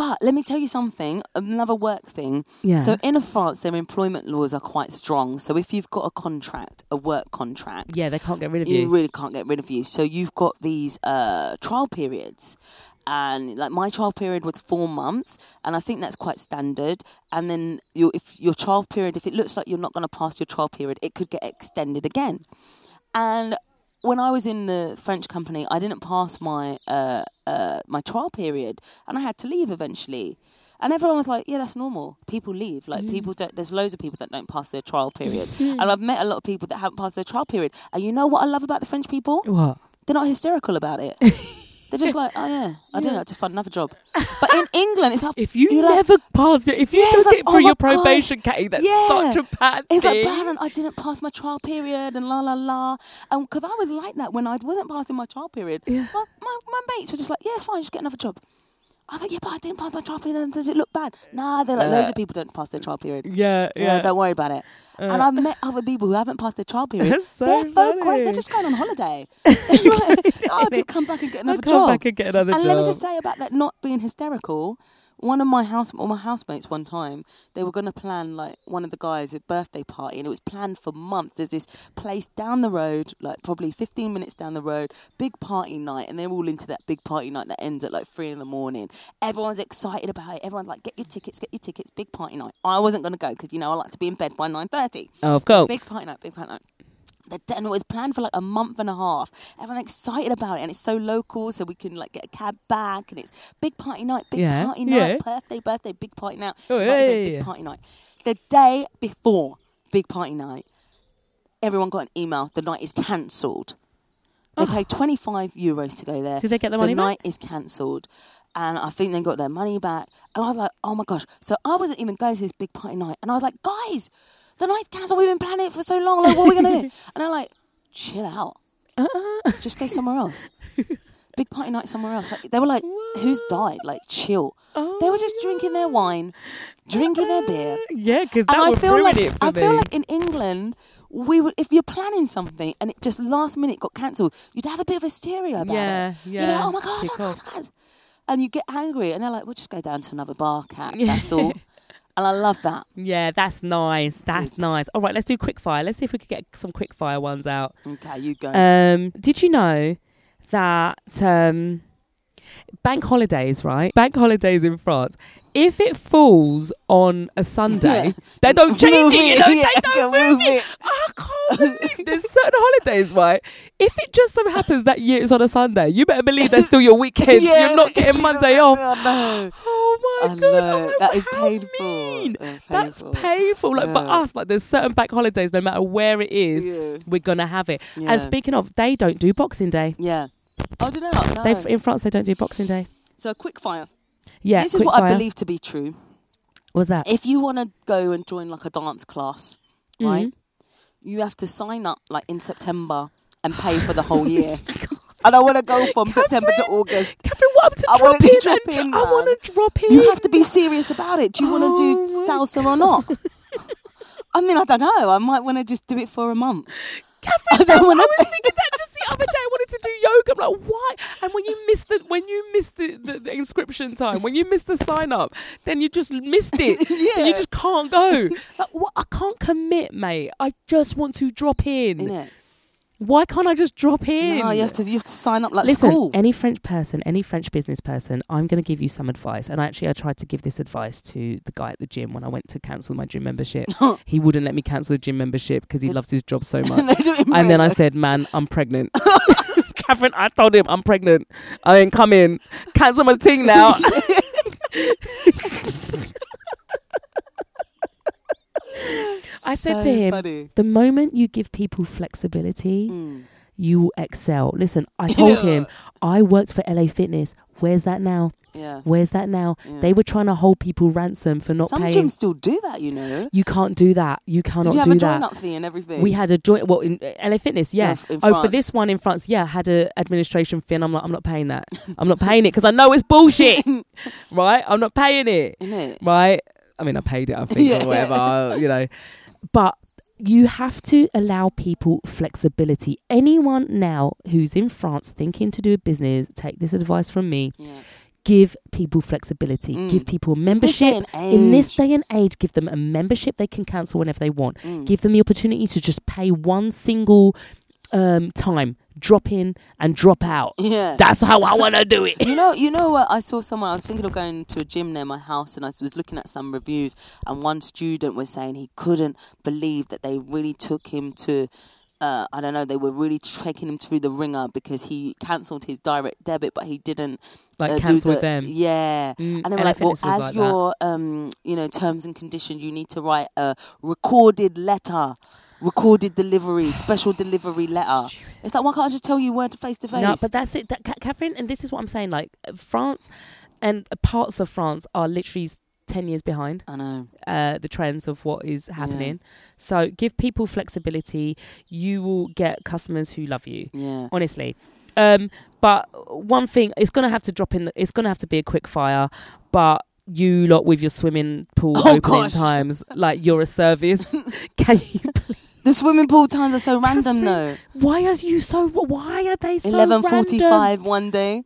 But let me tell you something, another work thing. Yeah. So in France, their employment laws are quite strong. So if you've got a contract, a work contract, Yeah, they can't get rid of you you. really can't get rid of you. So you've got these uh, trial periods. And like my trial period was four months, and I think that's quite standard. And then your if your trial period, if it looks like you're not going to pass your trial period, it could get extended again. And when I was in the French company, I didn't pass my uh, uh, my trial period, and I had to leave eventually. And everyone was like, "Yeah, that's normal. People leave. Like people don't. There's loads of people that don't pass their trial period, and I've met a lot of people that haven't passed their trial period. And you know what I love about the French people? What? They're not hysterical about it. (laughs) They're just like, "Oh yeah, I didn't know to find another job." But in England, it's like If you you're like, never pass it, if you Yeah, it's just like, get oh through my your God. probation, Katie, that's Yeah. such a bad It's thing. like, Brandon, I didn't pass my trial period and la la la. And because I was like that when I wasn't passing my trial period, Yeah. my, my, my mates were just like, yeah, it's fine, just get another job. I was like, yeah, but I didn't pass my trial period. Does it look bad? Nah, they're like, Uh, loads of people don't pass their trial period. yeah, Yeah, yeah. don't worry about it. and I've met other people who haven't passed their trial (laughs) period. So they're so great. They're just going on holiday. (laughs) (laughs) oh, to come back and get I'll another come job. back and get another and job. And let me just say about that not being hysterical. One of my house or my housemates one time, they were gonna plan like one of the guys' a birthday party and it was planned for months. There's this place down the road, like probably fifteen minutes down the road, big party night, and they're all into that big party night that ends at like three in the morning. Everyone's excited about it. Everyone's like, get your tickets, get your tickets, big party night. I wasn't gonna go because you know I like to be in bed by nine thirty. oh, of course. Big party night, big party night. The it was planned for like a month and a half. Everyone excited about it, and it's so local, so we can like get a cab back, and it's big party night, big Yeah, party night, yeah. birthday, birthday, big party night, Oh, invited for a hey. big party night. The day before big party night, everyone got an email. The night is cancelled. They oh. paid 25 euros to go there. Did they get the the money back? night is cancelled. And I think they got their money back. And I was like, oh my gosh. So I wasn't even going to this big party night. And I was like, guys, the night's cancelled. We've been planning it for so long. Like, what are we going to do? (laughs) And I'm like, chill out. Uh-uh. Just go somewhere else. Big party night somewhere else. Like, they were like, who's died? Like, chill. Oh they were my just drinking their wine, drinking their beer. Yeah, because that And I would feel ruin like it for I feel like in England, we would if you're planning something and it just last minute got cancelled, you'd have a bit of hysteria about Yeah, it. You'd be yeah. like, oh my god, oh god, off. oh god. and you get angry, and they're like, we'll just go down to another bar, Kat. That's all. (laughs) And I love that. Yeah, that's nice. That's Good. nice. All right, let's do quick fire. Let's see if we could get some quick fire ones out. Okay, you go. Um, did you know that um, bank holidays, right? Bank holidays in France. If it falls on a Sunday, (laughs) they don't change it. You know, yeah, they don't move move it. Ah, I can't believe there's certain holidays, right? If it just so happens that year it's on a Sunday, you better believe that's still your weekend. (laughs) You're not getting (laughs) Monday off. I (gasps) know. Oh my I god. Like, That is painful. mean? That's That's painful. painful. Like for us, like there's certain bank holidays, no matter where it is, Yeah. we're gonna have it. Yeah. And speaking of, they don't do Boxing Day. yeah. Oh, do you know? No. They in France they don't do Boxing Day. so quick fire. Yeah, this is what I believe to be true. Was that? If you want to go and join like a dance class, right? Mhm. You have to sign up like in September and pay for the whole (laughs) year. and I want to go from September to August. Catherine, what to I wanna in? drop in, I want to drop in. You have to be serious about it. Do you want to do Oh salsa or not? (laughs) I mean, I don't know. I might want to just do it for a month. Catherine, I don't wanna I was (laughs) thinking that just the other day. I wanted to do yoga. I'm like, why? And when you missed the when you missed the, the, the inscription time, when you missed the sign up, then you just missed it. (laughs) Yeah. You just can't go. Like, what? I can't commit, mate. I just want to drop in. Innit? Why can't I just drop in? No, you have to. You have to sign up like Listen, school. any French person, any French business person, I'm going to give you some advice. And actually, I tried to give this advice to the guy at the gym when I went to cancel my gym membership. (laughs) he wouldn't let me cancel the gym membership because he loves his job so (laughs) much. They do it in and then I said, "Man, I'm pregnant." (laughs) Catherine, I told him I'm pregnant. I ain't coming. Cancel my thing now. I said to him, funny. the moment you give people flexibility, Mm. you will excel. Listen, I (laughs) told him I worked for LA Fitness. Where's that now? Yeah. Where's that now? Yeah. They were trying to hold people ransom for not Some paying. gyms still do that, you know. you can't do that. You cannot Did you have do a that. join up fee and everything? We had a joint. Well, in uh, LA Fitness, yeah. Yeah, oh, for this one in France, yeah, had a administration fee, and I'm like, I'm not paying that. (laughs) I'm not paying it because I know it's bullshit, (laughs) right? I'm not paying it, right? I mean, I paid it, I (laughs) think, Yeah. or whatever, you know. But you have to allow people flexibility. Anyone now who's in France thinking to do a business, take this advice from me. Yeah. Give people flexibility. Mm. Give people In this membership. In this day and age, give them a membership they can cancel whenever they want. Mm. Give them the opportunity to just pay one single um, time, drop in and drop out. Yeah. That's how I want to do it. You know, you know what? I saw someone. I was thinking of going to a gym near my house, and I was looking at some reviews. And one student was saying he couldn't believe that they really took him to. Uh, I don't know. They were really taking him through the ringer because he cancelled his direct debit, but he didn't Like uh, cancel the- them. Yeah, Mm, and they were like, "Well, as like your um, you know, terms and conditions, you need to write a recorded letter." Recorded delivery, special delivery letter. It's like, why can't I just tell you word face to face? No, but that's it, that, Catherine. And this is what I'm saying. Like uh, France and parts of France are literally ten years behind I know. uh, the trends of what is happening. So give people flexibility. You will get customers who love you. Yeah. honestly. Um, but one thing, it's gonna have to drop in. It's gonna have to be a quick fire. But you lot with your swimming pool Oh, opening gosh. times, like you're a service. (laughs) Can you? The swimming pool times are so random though. Why are you so? Why are they so Eleven forty-five one day.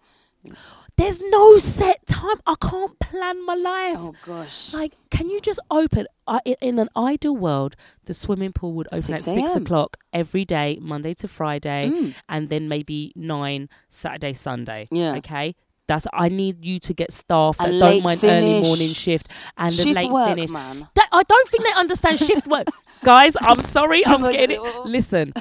There's no set time. I can't plan my life. Oh gosh. Like, can you just open? Uh, in, in an ideal world, the swimming pool would open 6 at six o'clock every day, Monday to Friday, Mm. and then maybe nine Saturday, Sunday. Yeah. Okay. That's. I need you to get staff that don't mind early morning shift and Shift a late work, finish. man. That, I don't think they understand shift work, (laughs) guys. I'm sorry. I'm getting it. Listen.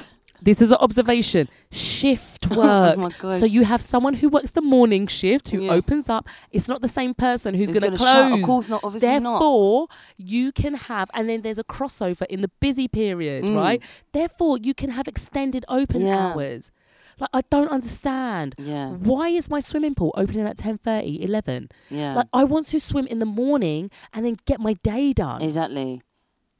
This is an observation. Shift (laughs) work. Oh my gosh. So you have someone who works the morning shift who Yeah. opens up. It's not the same person who's going to gonna shut. close. Of course not. Obviously not. Therefore, you can have, and then there's a crossover in the busy period, Mm. right? Therefore, you can have extended open Yeah. hours. Like I don't understand. Yeah. Why is my swimming pool opening at 10:30, 11? Yeah. Like I want to swim in the morning and then get my day done. exactly.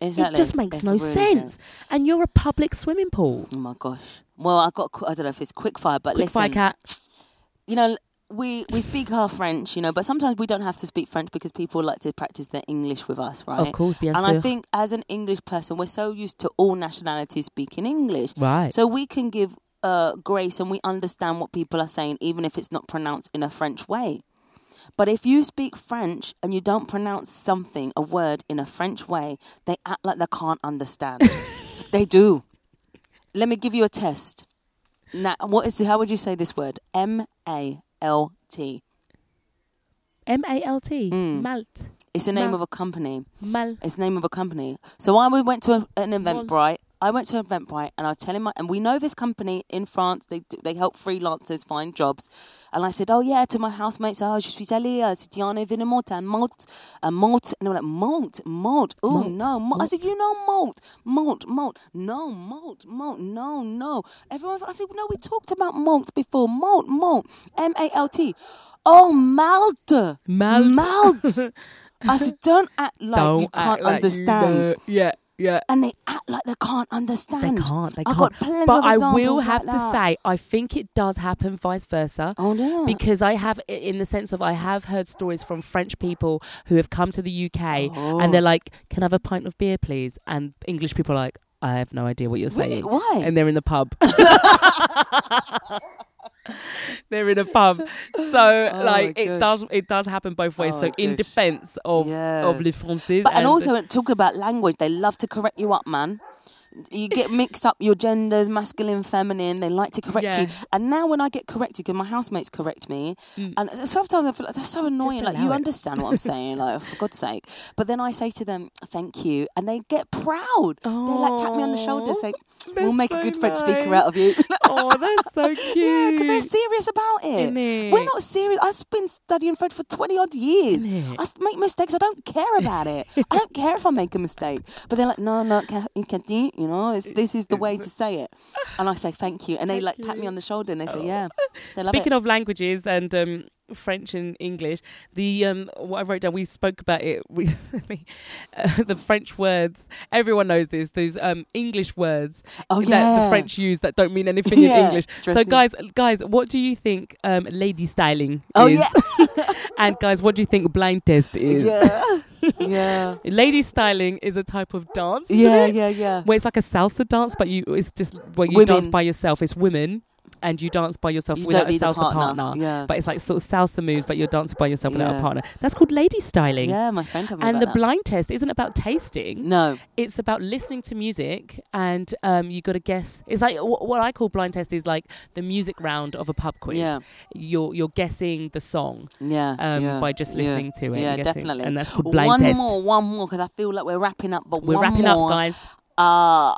Exactly. It just makes It's no really sense. And you're a public swimming pool. Oh my gosh. Well, I got. I don't know if it's quick fire, but Quick listen. fire Kat. (tsk) you know, we we speak our French, you know, but sometimes we don't have to speak French because people like to practice their English with us, right? Of course, bien And I think as an English person, we're so used to all nationalities speaking English, Right. so we can give uh, grace and we understand what people are saying, even if it's not pronounced in a French way. But if you speak French and you don't pronounce something, a word in a French way, they act like they can't understand. (laughs) they do. Let me give you a test. Now, what is? How would you say this word? M A L T. M A L T. Mm. Malt. It's the name Mal- of a company. Mal. It's the name of a company. So I we went to a, an Mal- Eventbrite. I went to Eventbrite and I was telling my and we know this company in France. They they help freelancers find jobs. And I said, oh yeah, to my housemates, oh je suis allée euh, à cet événement à Malt, à Malt, and they were like Malt, Malt. Oh no, Malt. I said, you know Malt, Malt, Malt. No, Malt, Malt. No, no. Everyone, I said, no, we talked about Malt before. Malt, Malt, M A L T. Oh, Malte, Malt. Malt. (laughs) I said, don't act like Don't you can't like you understand. know. Yeah, yeah. And they act like they can't understand. They can't. They I've can't. got but I will like have to that. say, I think it does happen vice versa. Oh no. Because I have, in the sense of, I have heard stories from French people who have come to the UK Oh. and they're oh. like, "Can I have a pint of beer, please?" And English people are like, "I have no idea what you're Really? saying." Why? And they're in the pub. (laughs) (laughs) (laughs) they're in a pub, so (laughs) Oh like it gosh. does it does happen both ways. Oh so in gosh. defence of Yeah. of les Français, But, and also talk about language. They love to correct you up, man. You get mixed up your genders, masculine, feminine. They like to correct you. And now when I get corrected, because my housemates correct me, mm. and sometimes I feel like they're so annoying. Like you it. understand what I'm (laughs) saying, like for God's sake. But then I say to them, "Thank you," and they get proud. They like tap me on the shoulder, say, "We'll make so a good French speaker out of you." (laughs) oh, that's so cute. Yeah, because they're serious about it. Innit? We're not serious. I've been studying French for 20 odd years. I make mistakes. I don't care about it. I don't (laughs) care if I make a mistake. But they're like, no, no, can, you can do, you know, it's, this is the way to say it. And I say, thank you. And they like pat me on the shoulder and they say, yeah, they love Speaking it. of languages and um, French and English, the um, what I wrote down, we spoke about it (laughs) recently. Uh, the French words, everyone knows this. Those um, English words Oh, that the French use that don't mean anything (laughs) Yeah, in English. So, guys, guys, what do you think um, lady styling Oh, is? yeah. (laughs) and guys, what do you think blind test is? yeah. (laughs) yeah. Lady styling is a type of dance. Yeah, it? yeah, yeah. Where it's like a salsa dance, but you it's just where you dance by yourself. It's women, and you dance by yourself You without a salsa partner. Yeah. But it's like sort of salsa moves, but you're dancing by yourself without a partner. That's called lady styling. Yeah, my friend told me And the that. blind test isn't about tasting. No. It's about listening to music, and um, you got to guess. It's like wh- what I call blind test is like the music round of a pub quiz. Yeah. You're you're guessing the song Yeah. um, yeah, by just yeah, listening to it. Yeah, guessing, definitely. And that's called blind one test. One more, one more, because I feel like we're wrapping up. But We're wrapping more. up, guys. Uh,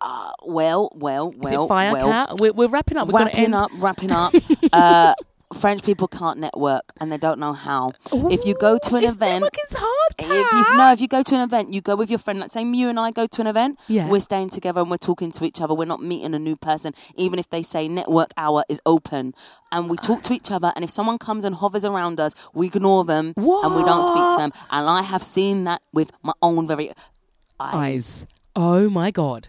uh, well, well, well, well. Kat? We're, we're wrapping up. We're wrapping up, wrapping up. (laughs) uh, French people can't network and they don't know how. If you go to an event, hard, if you no, if you go to an event, you go with your friend. Like say you and I go to an event, Yeah. we're staying together and we're talking to each other. We're not meeting a new person, even if they say network hour is open, and we talk to each other. And if someone comes and hovers around us, we ignore them and we don't speak to them. And I have seen that with my own very eyes. eyes. Oh my god.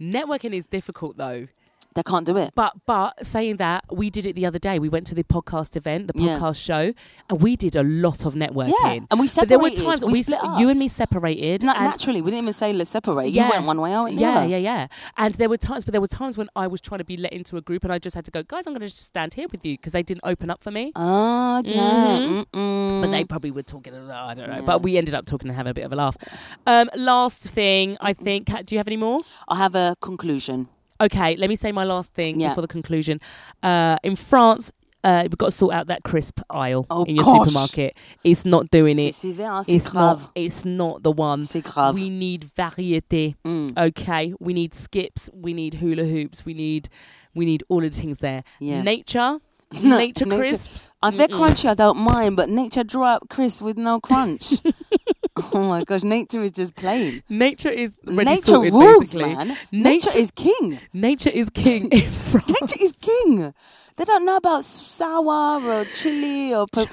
Networking is difficult though. They can't do it. But but saying that, we did it the other day. We went to the podcast event, the Yeah. podcast show, and we did a lot of networking. Yeah, and we But there were separated. times We split up. you and me separated. Na- and naturally, we didn't even say let's separate. Yeah. You went one way, I went the yeah, other. yeah, yeah. And there were times, but there were times when I was trying to be let into a group, and I just had to go, guys, I'm going to just stand here with you because they didn't open up for me. Oh, okay. Mhm. Mm-mm. But they probably were talking a lot. I don't know. But we ended up talking and having a bit of a laugh. Um, last thing, I think. Kat, do you have any more? I have a conclusion. Okay, let me say my last thing Yeah. before the conclusion. Uh, in France, uh, we've got to sort out that crisp aisle Oh, in your gosh. supermarket. It's not doing C'est it. sévère, c'est It's grave. not. It's not the one. C'est grave. We need variété. Mm. Okay, we need skips. We need hula hoops. We need. We need all of the things there. Yeah. Nature. (laughs) No, nature nature- crisps. If they're Mm-mm. crunchy, I don't mind, but nature dry up crisp with no crunch. (laughs) (laughs) Oh my gosh, nature is just plain. Nature is Nature sorted, rules, basically. man. Nature- Nature is king. Nature is king (laughs) in (laughs) Nature is king. They don't know about sour or chili or pa-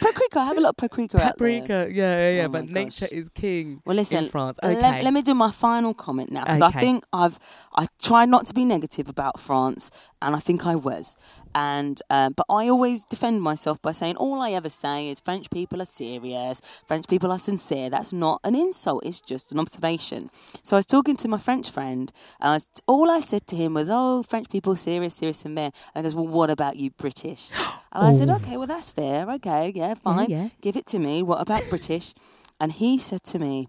paprika. Have a lot of paprika, out there. Paprika, yeah, yeah, yeah. Oh but nature is king Well, listen. in France. let- Okay. Let, me do my final comment now because Okay. I think I've I try not to be negative about France, and I think I was. And um, but I always defend myself by saying all I ever say is French people are serious, French people are sincere. That's not an insult; it's just an observation. So I was talking to my French friend, and I was, all I said to him was, "Oh, French people serious, serious, and there." And he goes, "Well, what about you, British?" (gasps) And I said, Oh. "Okay, well that's fair. Okay, yeah, fine. yeah. Give it to me. What about British?" And he said to me,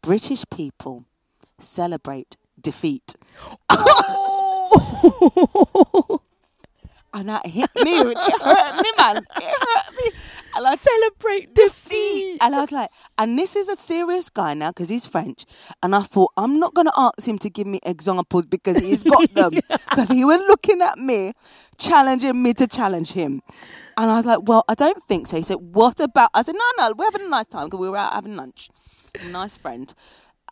British people celebrate defeat. (gasps) (laughs) (laughs) and that hit me. It hurt me, man. It hurt me. And I Celebrate defeat. and I was like, and this is a serious guy now because he's French. And I thought, I'm not going to ask him to give me examples because he's got (laughs) them. Because he was looking at me, challenging me to challenge him. And I was like, well, I don't think so. He said, what about? I said, no, no, we're having a nice time because we were out having lunch. Nice friend.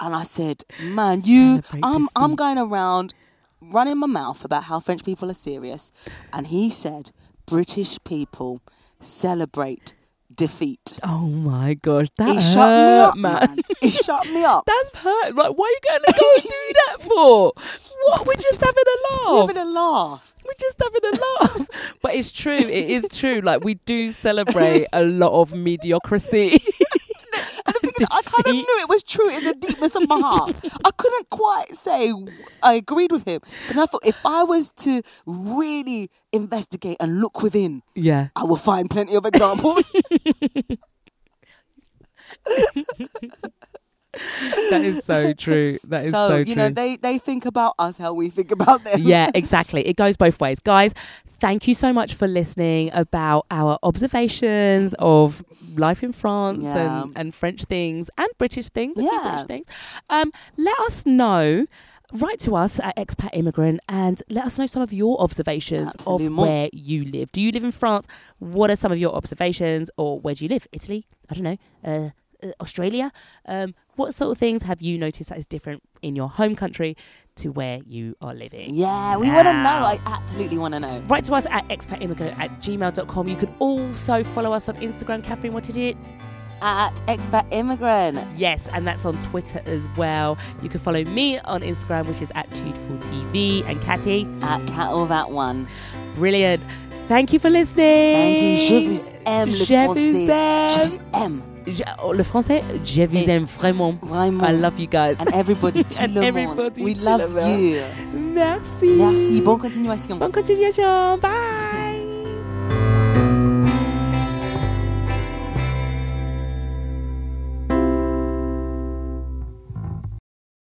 And I said, man, you, Celebrate I'm, I'm going around running my mouth about how French people are serious. And he said, British people celebrate defeat. Oh my gosh, that It hurt, shut me up, man. man. It shut me up. (laughs) That's hurt. Like, why are you going to go and do that for? What? We're just having a We're laugh. having a laugh. We're just having a laugh. (laughs) but it's true. It is true. Like we do celebrate a lot of mediocrity. (laughs) And the thing is, I (laughs) kind of knew it was true in the deepness of my heart. I couldn't quite say I agreed with him, but I thought if I was to really investigate and look within, yeah. I will find plenty of (laughs) examples. (laughs) That is so true. That is so, so, true. you know, they they think about us how we think about them. yeah, (laughs) exactly. It goes both ways. Guys, thank you so much for listening about our observations of life in France Yeah. and, and French things and British things. Yeah. British things. Um, let us know. Write to us at Expat Immigrant and let us know some of your observations Absolument. of where you live. Do you live in France? What are some of your observations? Or where do you live? Italy? I don't know. Uh, uh, Australia? Um, what sort of things have you noticed that is different in your home country to where you are living? Yeah, we want to know. I absolutely want to know. Write to us at expatimmigrant at gmail.com. You could also follow us on Instagram. Catherine, what is it? At Expat Immigrant. Yes, and that's on Twitter as well. You can follow me on Instagram, which is at Tuneful TV. And Catty, At Kat All That One. brilliant. Thank you for listening. Thank you. Je vous aime, le Je français. vous Je vous aime. Oh, le français, je vous aime vraiment. Vraiment. I love you guys. And everybody, (laughs) tout And le monde. everybody, We love you. Merci. Merci. Bonne continuation. Bonne continuation. Bye.